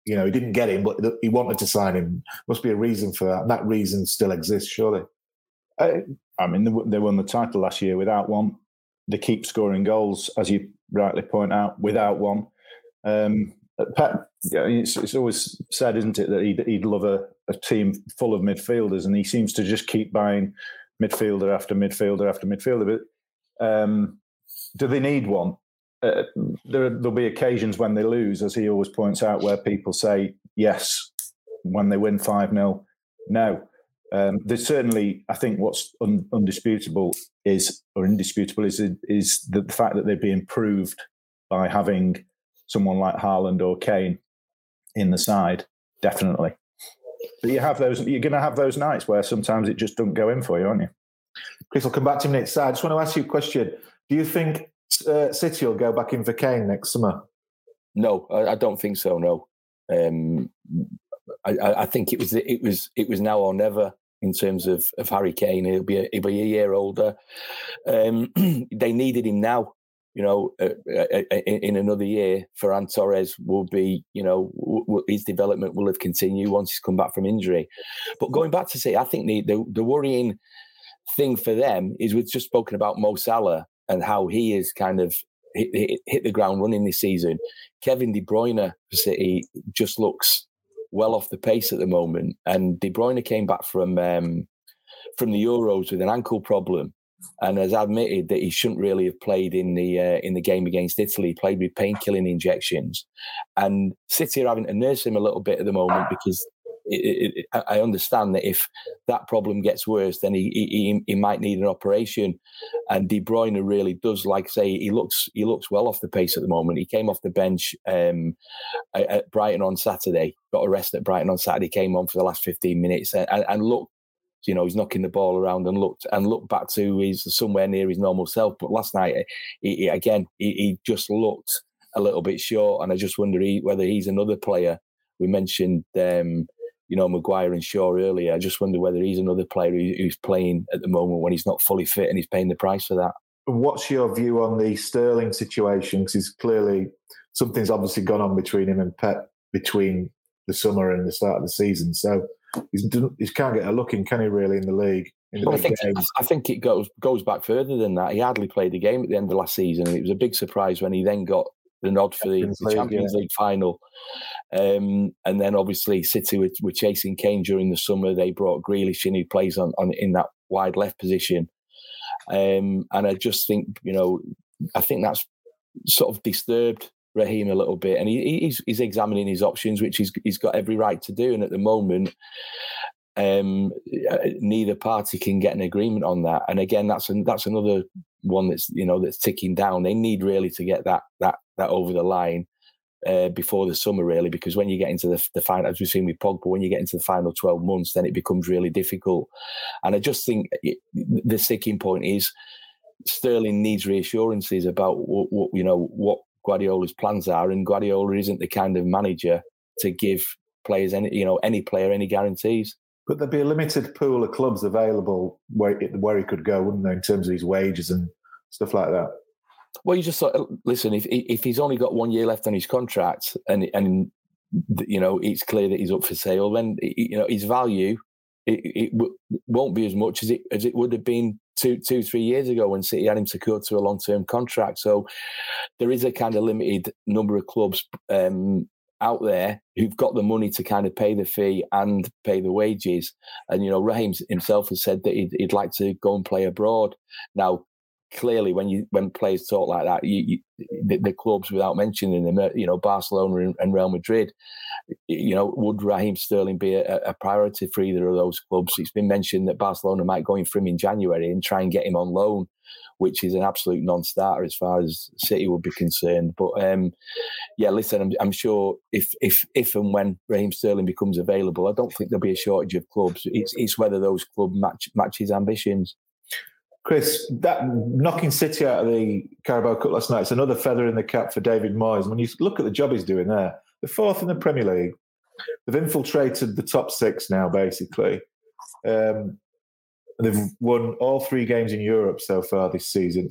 You know, he didn't get him, but he wanted to sign him. Must be a reason for that. And that reason still exists, surely. I, I mean, they won the title last year without one. They keep scoring goals, as you rightly point out, without one. Um, Pep, it's, it's, always said, isn't it, that he'd, he'd love a, a, team full of midfielders, and he seems to just keep buying midfielder after midfielder after midfielder. But um, do they need one? Uh, there, will be occasions when they lose, as he always points out, where people say yes when they win 5 0. No. Um, there's certainly, I think, what's un, undisputable is, or indisputable, is is the, fact that they'd be improved by having someone like Haaland or Kane in the side. Definitely. But you have those. You're going to have those nights where sometimes it just doesn't go in for you, aren't you? Chris, I'll come back to you next. I just want to ask you a question. Do you think uh, City will go back in for Kane next summer? No, I, I don't think so. No, um, I, I, think it was it was it was now or never in terms of, of Harry Kane. He'll be a, he'll be a year older. Um, they needed him now. You know, uh, uh, uh in, another year, Ferran Torres will be. You know, w- w- his development will have continued once he's come back from injury. But going back to say, I think the, the, the worrying thing for them is we've just spoken about Mo Salah and how he is kind of hit, hit, the ground running this season. Kevin De Bruyne for City just looks well off the pace at the moment, and De Bruyne came back from um, from the Euros with an ankle problem, and has admitted that he shouldn't really have played in the uh, in the game against Italy. He played with pain killing injections, and City are having to nurse him a little bit at the moment because it, it, I understand that if that problem gets worse, then he, he he might need an operation. And De Bruyne really does, like say, he looks he looks well off the pace at the moment. He came off the bench um, at Brighton on Saturday, got a rest at Brighton on Saturday, came on for the last fifteen minutes, and, and looked. You know, he's knocking the ball around and looked and looked back to his somewhere near his normal self. But last night, he, he, again, he, he just looked a little bit short, and I just wonder he, whether he's another player. We mentioned um, you know, Maguire and Shaw earlier. I just wonder whether he's another player who's playing at the moment when he's not fully fit and he's paying the price for that. What's your view on the Sterling situation? Because he's clearly something's obviously gone on between him and Pep between the summer and the start of the season. So he's, he can't get a look in, can he? Really in the league? In the well, I think I think it goes goes back further than that. He hardly played a game at the end of last season, and it was a big surprise when he then got the nod for the, the Champions League final. Um, and then obviously City were, were, chasing Kane during the summer. They brought Grealish in, who plays on, on in that wide left position. Um, and I just think, you know, I think that's sort of disturbed Raheem a little bit, and he, he's, he's examining his options, which he's he's got every right to do. And at the moment, um, uh, neither party can get an agreement on that. And again, that's an, that's another one that's you know that's ticking down. They need really to get that that that over the line. uh, before the summer, really, because when you get into the, the final, as we've seen with Pogba, when you get into the final 12 months, then it becomes really difficult. And I just think the sticking point is Sterling needs reassurances about what, what you know what Guardiola's plans are, and Guardiola isn't the kind of manager to give players any you know any player any guarantees. But there'd be a limited pool of clubs available where where he could go, wouldn't there, in terms of his wages and stuff like that? Well, you just thought, listen, if if he's only got one year left on his contract, and and you know it's clear that he's up for sale, then you know his value it, it won't be as much as it as it would have been two two three years ago when City had him secured to a long term contract. So there is a kind of limited number of clubs um, out there who've got the money to kind of pay the fee and pay the wages. And you know, Raheem himself has said that he'd, he'd like to go and play abroad. Now clearly when you when players talk like that, you, you, the, the, clubs without mentioning them, uh, you know, Barcelona and, and, Real Madrid, you know, would Raheem Sterling be a, a, priority for either of those clubs? It's been mentioned that Barcelona might go in for him in January and try and get him on loan, which is an absolute non-starter as far as City would be concerned. But um, yeah, listen, I'm, I'm, sure if if if and when Raheem Sterling becomes available, I don't think there'll be a shortage of clubs. It's it's whether those clubs match match his ambitions. Chris, that knocking City out of the Carabao Cup last night is another feather in the cap for David Moyes. When you look at the job he's doing there, the fourth in the Premier League, they've infiltrated the top six now, basically. Um, they've won all three games in Europe so far this season.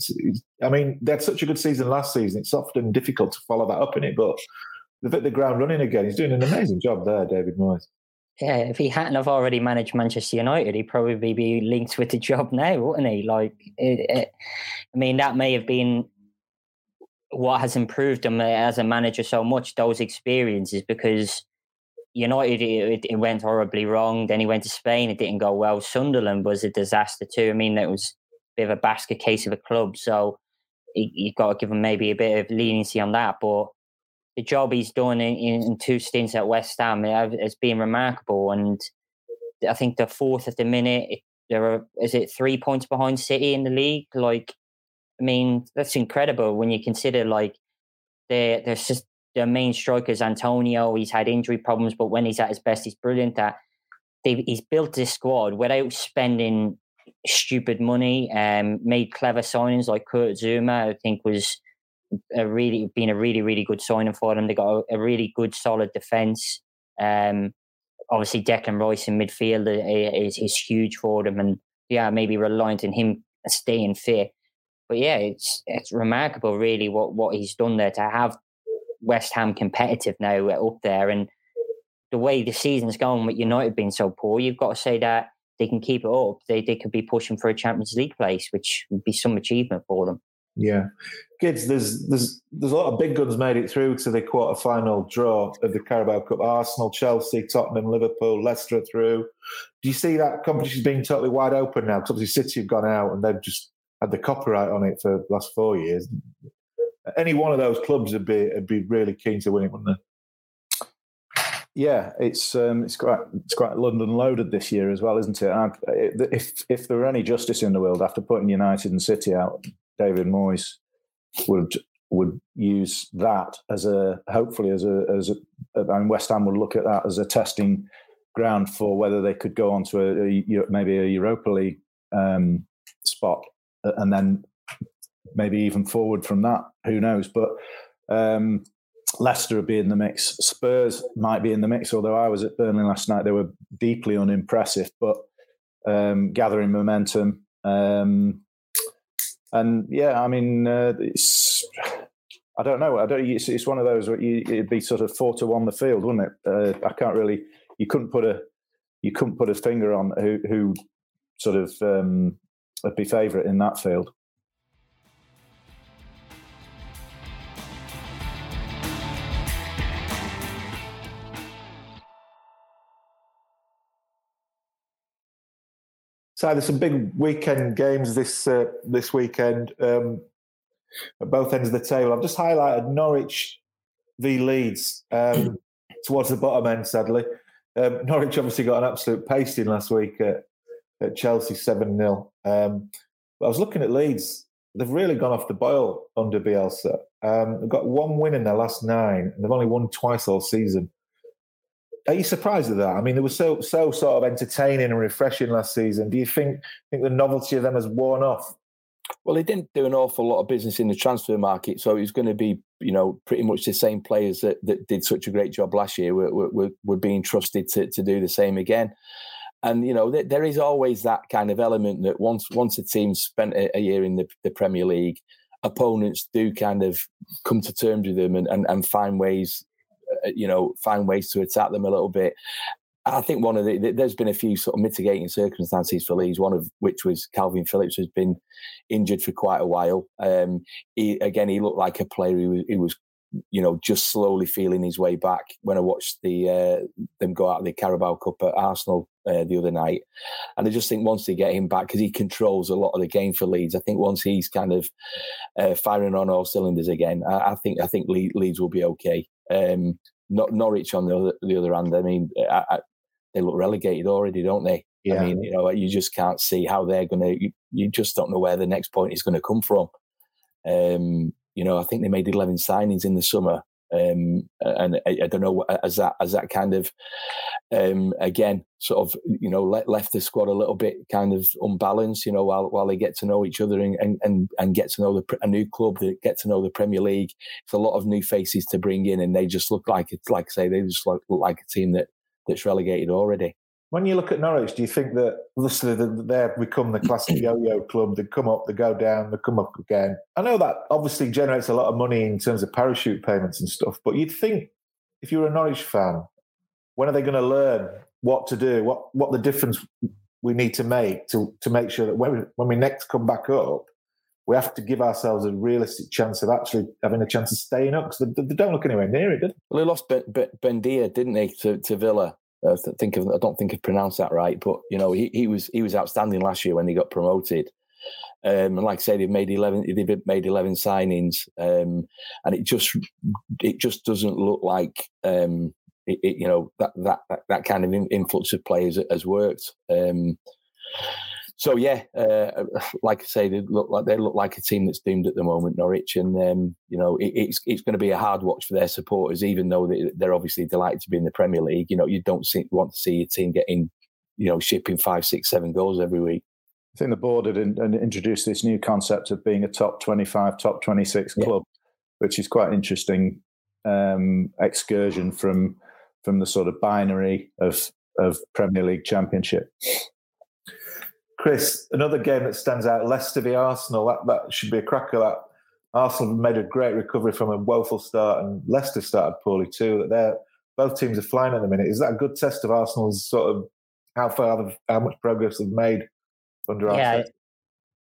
I mean, they had such a good season last season. It's often difficult to follow that up in it, but they've hit the ground running again. He's doing an amazing job there, David Moyes yeah, if he hadn't have already managed Manchester United, he'd probably be linked with the job now, wouldn't he? Like, it, it, I mean, that may have been what has improved him as a manager so much. Those experiences, because United it, it, went horribly wrong. Then he went to Spain, it didn't go well. Sunderland was a disaster too. I mean, it was a bit of a basket case of a club, so you, you've got to give him maybe a bit of leniency on that, but the job he's done in, in two stints at West Ham has been remarkable. And I think the fourth at the minute, there are is it three points behind City in the league? Like, I mean, that's incredible when you consider like their their their main strikers Antonio. He's had injury problems, but when he's at his best, he's brilliant. At he's built this squad without spending stupid money. Um, made clever signings like Kurt Zouma. I think was a really been a really really good signing for them. They got a, a really good solid defense. Um, obviously Declan Rice in midfield is, is huge for them, and yeah, maybe reliant on him staying fit. But yeah, it's it's remarkable really what what he's done there to have West Ham competitive now up there, and the way the season's going with United being so poor, you've got to say that they can keep it up. They they could be pushing for a Champions League place, which would be some achievement for them. Yeah, Gids. There's there's there's a lot of big guns made it through to the quarter final draw of the Carabao Cup. Arsenal, Chelsea, Tottenham, Liverpool, Leicester through. Do you see that competition being totally wide open now? Because obviously City have gone out and they've just had the copyright on it for the last four years. Any one of those clubs would be would be really keen to win it, wouldn't they? Yeah, it's um, it's quite it's quite London loaded this year as well, isn't it? if if there were any justice in the world after putting United and City out, David Moyes would would use that as a hopefully as a as a I mean West Ham would look at that as a testing ground for whether they could go on to a, a maybe a Europa League um, spot and then maybe even forward from that. Who knows? But um, Leicester would be in the mix. Spurs might be in the mix. Although I was at Burnley last night, they were deeply unimpressive, but um, gathering momentum. Um, and yeah, I mean, uh, it's I don't know. I don't. It's, it's one of those where you, it'd be sort of four to one the field, wouldn't it? Uh, I can't really. You couldn't put a you couldn't put a finger on who who sort of um, would be favourite in that field. So there's some big weekend games this uh, this weekend um, at both ends of the table. I've just highlighted Norwich v Leeds um, towards the bottom end. Sadly, um, Norwich obviously got an absolute pasting last week at, at Chelsea seven 0 um, But I was looking at Leeds. they've really gone off the boil under Bielsa. Um, they've got one win in their last nine, and they've only won twice all season. Are you surprised at that? I mean, they were so so sort of entertaining and refreshing last season. Do you think think the novelty of them has worn off? Well, he didn't do an awful lot of business in the transfer market, so it's going to be, you know, pretty much the same players that, that did such a great job last year. We're, we're, we're being trusted to, to do the same again. And you know, there is always that kind of element that once once a team's spent a, a year in the, the, Premier League, opponents do kind of come to terms with them and, and, and find ways, you know, find ways to attack them a little bit. I think one of the there's been a few sort of mitigating circumstances for Leeds. One of which was Kalvin Phillips has been injured for quite a while. Um, he, again, he looked like a player who was, who was, you know, just slowly feeling his way back. When I watched the uh, them go out of the Carabao Cup at Arsenal uh, the other night, and I just think once they get him back, because he controls a lot of the game for Leeds. I think once he's kind of uh, firing on all cylinders again, I, I think I think Leeds will be okay. Um, not Norwich on the other, the other hand. I mean, I, I, they look relegated already, don't they? Yeah. I mean, you know, you just can't see how they're going to. You, you, just don't know where the next point is going to come from. Um, you know, I think they made eleven signings in the summer, um, and I, I, don't know as that as that kind of um, again sort of you know let, left the squad a little bit kind of unbalanced. You know, while while they get to know each other and and and, get to know the, a new club, they get to know the Premier League. It's a lot of new faces to bring in, and they just look like it's like I say they just look, look like a team that that's relegated already. When you look at Norwich, do you think that obviously they've become the classic yo-yo club? They come up, they go down, they come up again. I know that obviously generates a lot of money in terms of parachute payments and stuff. But you'd think if you're a Norwich fan, when are they going to learn what to do? What what the difference we need to make to to make sure that when we, when we next come back up, we have to give ourselves a realistic chance of actually having a chance of staying up because they, they, don't look anywhere near it, did they? Well, they lost Buendia, didn't they, to, to Villa? I think of, I don't think I've pronounced that right, but you know he, he was he was outstanding last year when he got promoted. Um, and like I say, they've made eleven. They've made eleven signings, um, and it just it just doesn't look like um, it, it, you know that that that kind of influx of players has worked. Um, so yeah, uh, like I say, they look like they look like a team that's doomed at the moment, Norwich, and um, you know it, it's it's going to be a hard watch for their supporters, even though they, they're obviously delighted to be in the Premier League. You know, you don't see, want to see your team getting, you know, shipping five, six, seven goals every week. I think the board had in, introduced this new concept of being a top twenty-five, top twenty-six yeah. club, which is quite an interesting um, excursion from from the sort of binary of of Premier League Championship. Chris, another game that stands out: Leicester v Arsenal. That, that should be a cracker. That Arsenal made a great recovery from a woeful start, and Leicester started poorly too. That they're both teams are flying at the minute. Is that a good test of Arsenal's sort of how far, they've, how much progress they've made under yeah,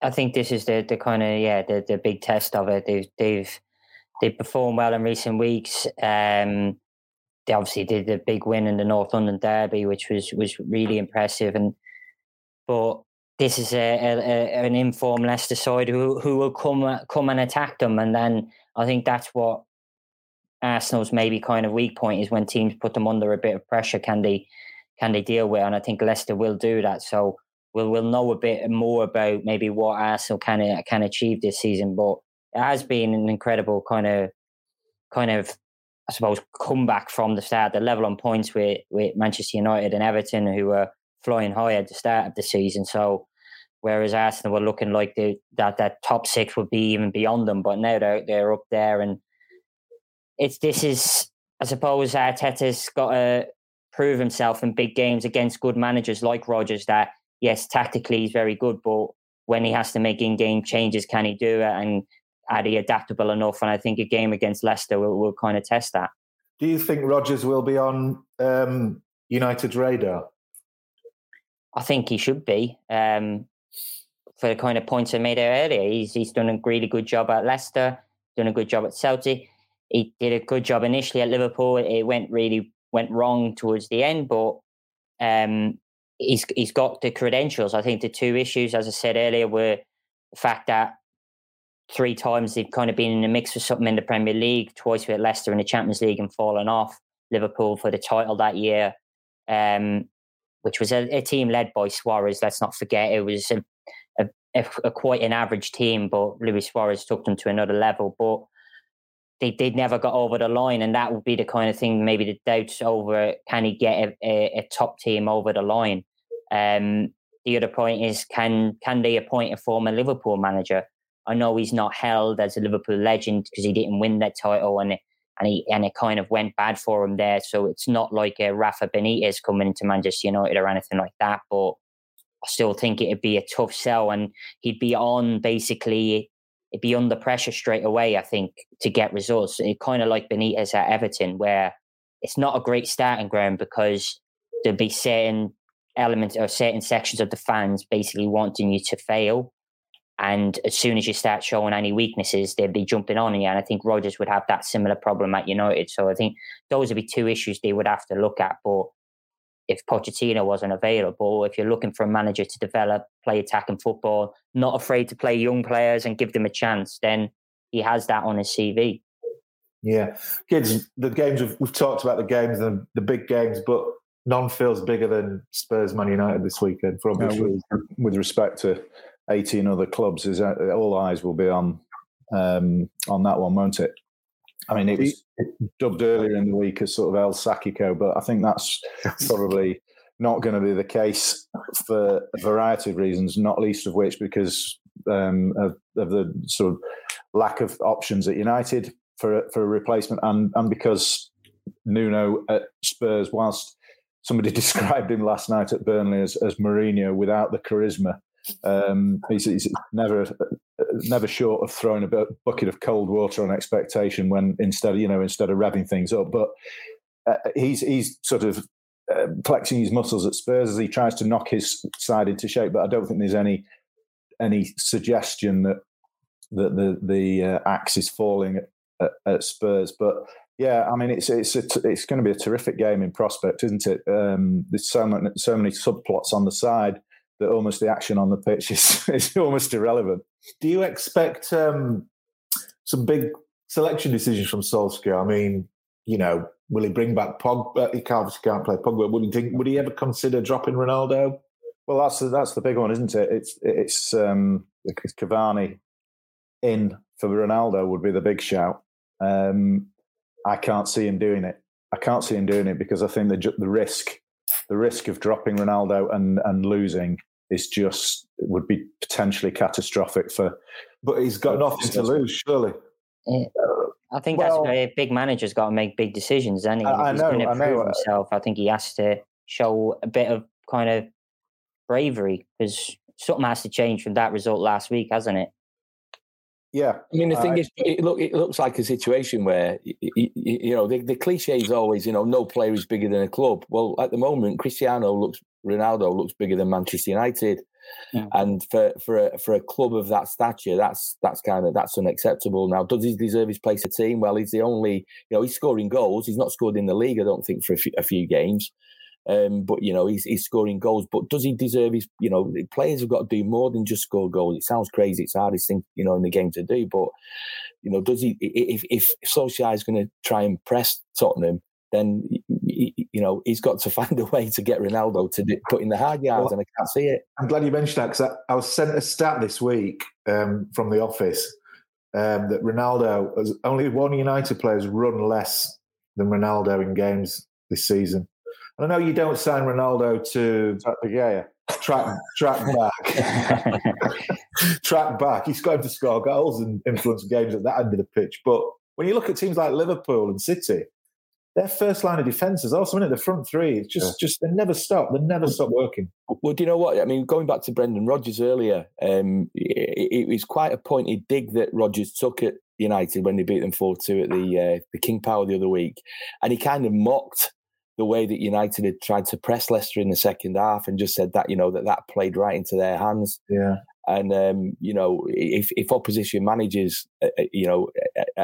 I think this is the the kind of yeah the the big test of it. They've they've they performed well in recent weeks. Um, they obviously did the big win in the North London Derby, which was was really impressive. And but this is a, a, an informed Leicester side who who will come come and attack them, and then I think that's what Arsenal's maybe kind of weak point is when teams put them under a bit of pressure. Can they can they deal with? And I think Leicester will do that. So we'll we'll know a bit more about maybe what Arsenal can can achieve this season. But it has been an incredible kind of kind of I suppose comeback from the start. The level on points with with Manchester United and Everton, who were flying high at the start of the season. So whereas Arsenal were looking like they, that that top six would be even beyond them, but now they're they're up there, and it's this is I suppose Arteta's got to prove himself in big games against good managers like Rodgers. That yes, tactically he's very good, but when he has to make in-game changes, can he do it? And are he adaptable enough? And I think a game against Leicester will, will kind of test that. Do you think Rodgers will be on um, United's radar? I think he should be. Um, for the kind of points I made earlier. He's he's done a really good job at Leicester, done a good job at Celtic. He did a good job initially at Liverpool. It went really went wrong towards the end, but um, he's he's got the credentials. I think the two issues, as I said earlier, were the fact that three times they've kind of been in the mix for something in the Premier League, twice with Leicester in the Champions League and fallen off. Liverpool for the title that year, um, which was a, a, team led by Suarez. Let's not forget it was a a a, quite an average team, but Luis Suarez took them to another level. But they they never got over the line, and that would be the kind of thing maybe the doubts over can he get a, a, a top team over the line. Um, the other point is can can they appoint a former Liverpool manager? I know he's not held as a Liverpool legend because he didn't win that title and it, and he and it kind of went bad for him there. So it's not like a Rafa Benitez coming into Manchester United or anything like that. But I still think it'd be a tough sell, and he'd be on basically it'd be under pressure straight away. I think to get results, it kind of like Benitez at Everton, where it's not a great starting ground because there'd be certain elements or certain sections of the fans basically wanting you to fail. And as soon as you start showing any weaknesses, they'd be jumping on you. And I think Rodgers would have that similar problem at United. So I think those would be two issues they would have to look at. But if Pochettino wasn't available, if you're looking for a manager to develop, play attacking football, not afraid to play young players and give them a chance, then he has that on his CV. Yeah, Gids. The games we've, we've talked about the games and the big games, but none feels bigger than Spurs Man United this weekend. For obvious with, with, respect to 18 other clubs, is all eyes will be on um, on that one, won't it? I mean, it was dubbed earlier in the week as sort of El Sackico, but I think that's probably not going to be the case for a variety of reasons, not least of which because um, of, of, the sort of lack of options at United for for a replacement, and and because Nuno at Spurs, whilst somebody described him last night at Burnley as, as Mourinho without the charisma. Um, he's, he's, never never short of throwing a bucket of cold water on expectation when instead you know instead of revving things up. But uh, he's he's sort of uh, flexing his muscles at Spurs as he tries to knock his side into shape. But I don't think there's any any suggestion that that the the uh, axe is falling at, at, Spurs. But yeah, I mean, it's it's it's going to be a terrific game in prospect, isn't it? Um, there's so many so many subplots on the side that almost the action on the pitch is, is almost irrelevant. Do you expect um, some big selection decisions from Solskjaer? I mean, you know, will he bring back Pogba? He can't, he can't play Pogba. Would he think? Would he ever consider dropping Ronaldo? Well, that's the, that's the big one, isn't it? It's it's um, Cavani in for Ronaldo would be the big shout. Um, I can't see him doing it. I can't see him doing it because I think the the risk, the risk of dropping Ronaldo and and losing is just would be potentially catastrophic for. But he's got nothing to lose, surely. Yeah. I think well, that's where big managers got to make big decisions. And he? I, he's going to prove himself. I think he has to show a bit of kind of bravery because something has to change from that result last week, hasn't it? Yeah, I mean the thing is, it look it looks like a situation where you, you know the, the cliche is always you know no player is bigger than a club. Well, at the moment, Cristiano looks Ronaldo looks bigger than Manchester United, yeah. and for for a, for a club of that stature, that's that's kind of that's unacceptable. Now, does he deserve his place in team? Well, he's the only you know he's scoring goals. He's not scored in the league, I don't think, for a few, a few games. Um, but you know he's, he's scoring goals. But does he deserve his? You know, players have got to do more than just score goals. It sounds crazy. It's the hardest thing you know in the game to do. But you know, does he? If if Solskjaer is going to try and press Tottenham, then you know he's got to find a way to get Ronaldo to put in the hard yards, well, and I can't see it. I'm glad you mentioned that because I, I, was sent a stat this week um, from the office um, that Ronaldo has only one United player's run less than Ronaldo in games this season. I know you don't sign Ronaldo to yeah, track track back, track back. He's going to score goals and influence games at that end of the pitch. But when you look at teams like Liverpool and City, their first line of defence is also in it. The front three, it's just yeah. just they never stop. They never stop working. Well, do you know what? I mean, going back to Brendan Rodgers earlier, um, it, it, was quite a pointed dig that Rodgers took at United when they beat them four two at the uh, the King Power the other week, and he kind of mocked the way that United had tried to press Leicester in the second half and just said that, you know, that that played right into their hands. Yeah. And, um, you know, if, if opposition managers, uh, uh you know,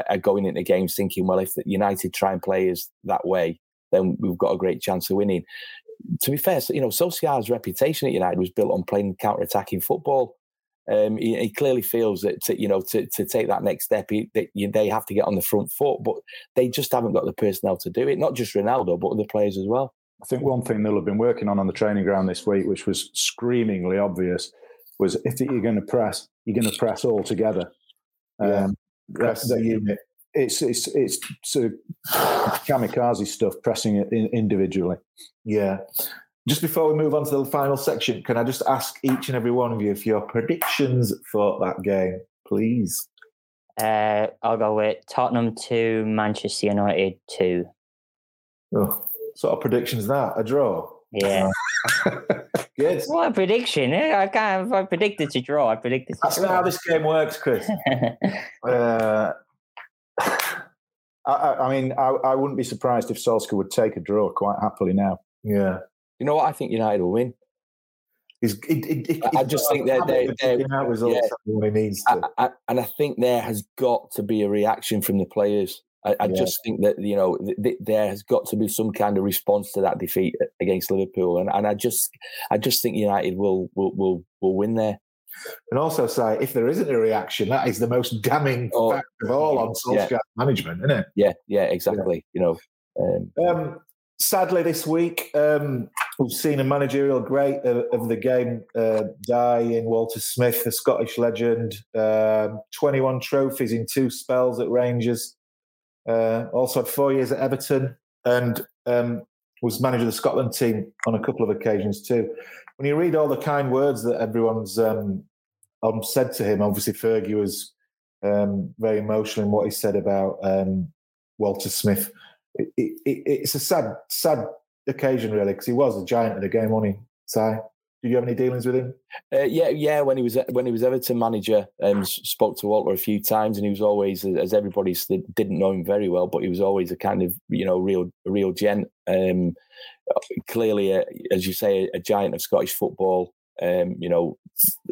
are going into games thinking, well, if United try and play us that way, then we've got a great chance of winning. To be fair, you know, Solskjaer's reputation at United was built on playing counter-attacking football. Um, he, he, clearly feels that to, you know to, to take that next step, he, that you, they have to get on the front foot, but they just haven't got the personnel to do it. Not just Ronaldo, but other players as well. I think one thing they'll have been working on on the training ground this week, which was screamingly obvious, was if you're going to press, you're going to press all together. Yeah. Um, Press that- the unit. it's it's it's sort of kamikaze stuff, pressing it in, individually. Yeah. Just before we move on to the final section, can I just ask each and every one of you for your predictions for that game, please? Uh, I'll go with Tottenham two, Manchester United two. Oh, sort of predictions that a draw. Yeah. Good. what a prediction! eh? I can't. I predicted to draw, I predicted to That's draw. not how this game works, Chris. Uh, I, I I mean, I, I wouldn't be surprised if Solskjaer would take a draw quite happily now. Yeah. You know what? I think United will win. It, it, it, I just think they're- they're- of they're- picking out results yeah. he needs to. I, and I think there has got to be a reaction from the players. I, I Yeah. just think that you know th- th- there has got to be some kind of response to that defeat against Liverpool, and, and I just I just think United will will will, will win there. And also say, if there isn't a reaction, that is the most damning Oh, fact of all on yeah. Solskjaer management, isn't it? Yeah, yeah, exactly. You know, um, Um, sadly, this week um, we've seen a managerial great of, of the game uh, die in Walter Smith, the Scottish legend. Um, 21 trophies in two spells at Rangers. Uh, also had four years at Everton and um, was manager of the Scotland team on a couple of occasions too. When you read all the kind words that everyone's um, um, said to him, obviously Fergie was um, very emotional in what he said about Walter Smith it, it, it, it's a sad, sad occasion, really, because he was a giant of the game, wasn't he? Si, did you have any dealings with him? Uh, yeah, yeah. When he was when he was Everton manager, um, spoke to Walter a few times, and he was always, as everybody didn't know him very well, but he was always a kind of you know real real gent. Um, clearly, a, as you say, a giant of Scottish football. Um, you know,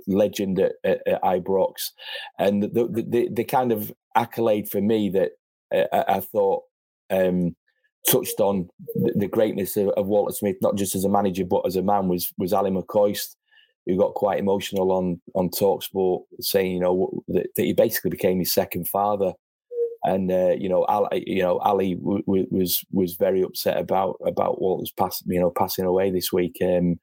legend at, at, at Ibrox, and the, the the the kind of accolade for me that uh, I, I thought um, touched on the, the greatness of, of Walter Smith, not just as a manager but as a man, was was Ally McCoist, who got quite emotional on on Talksport, saying you know that, that he basically became his second father, and uh, you know Ally, you know Ally w- w- was was very upset about about Walter's pass, you know passing away this week. Um,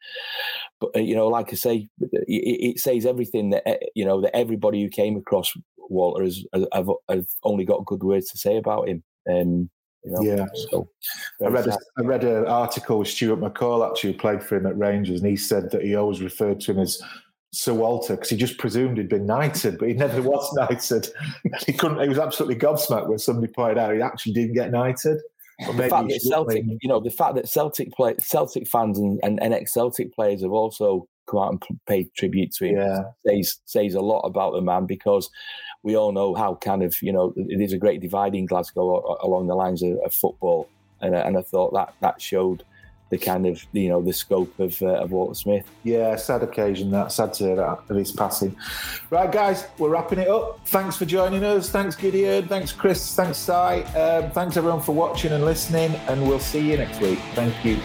but uh, you know, like I say, it, it says everything that uh, you know that everybody who came across Walter has have only got good words to say about him. Um, you know, Yeah. So I read, a. I read an article with Stuart McCall, actually, who played for him at Rangers, and he said that he always referred to him as Sir Walter because he just presumed he'd been knighted, but he never was knighted. he couldn't. He was absolutely gobsmacked when somebody pointed out he actually didn't get knighted. Or the maybe fact that Celtic, you know, the fact that Celtic play, Celtic fans and, and, and ex-Celtic players have also come out and paid tribute to him Yeah, says says a lot about the man because we all know how kind of you know it is a great divide in Glasgow along the lines of, of football, and, and I thought that that showed the kind of you know the scope of uh, of Walter Smith. yeah, sad occasion that. Sad to hear that of his passing. Right, guys, we're wrapping it up. Thanks for joining us. Thanks, Gideon. Thanks, Chris. Thanks, Si. Um, thanks, everyone, for watching and listening, and we'll see you next week. Thank you.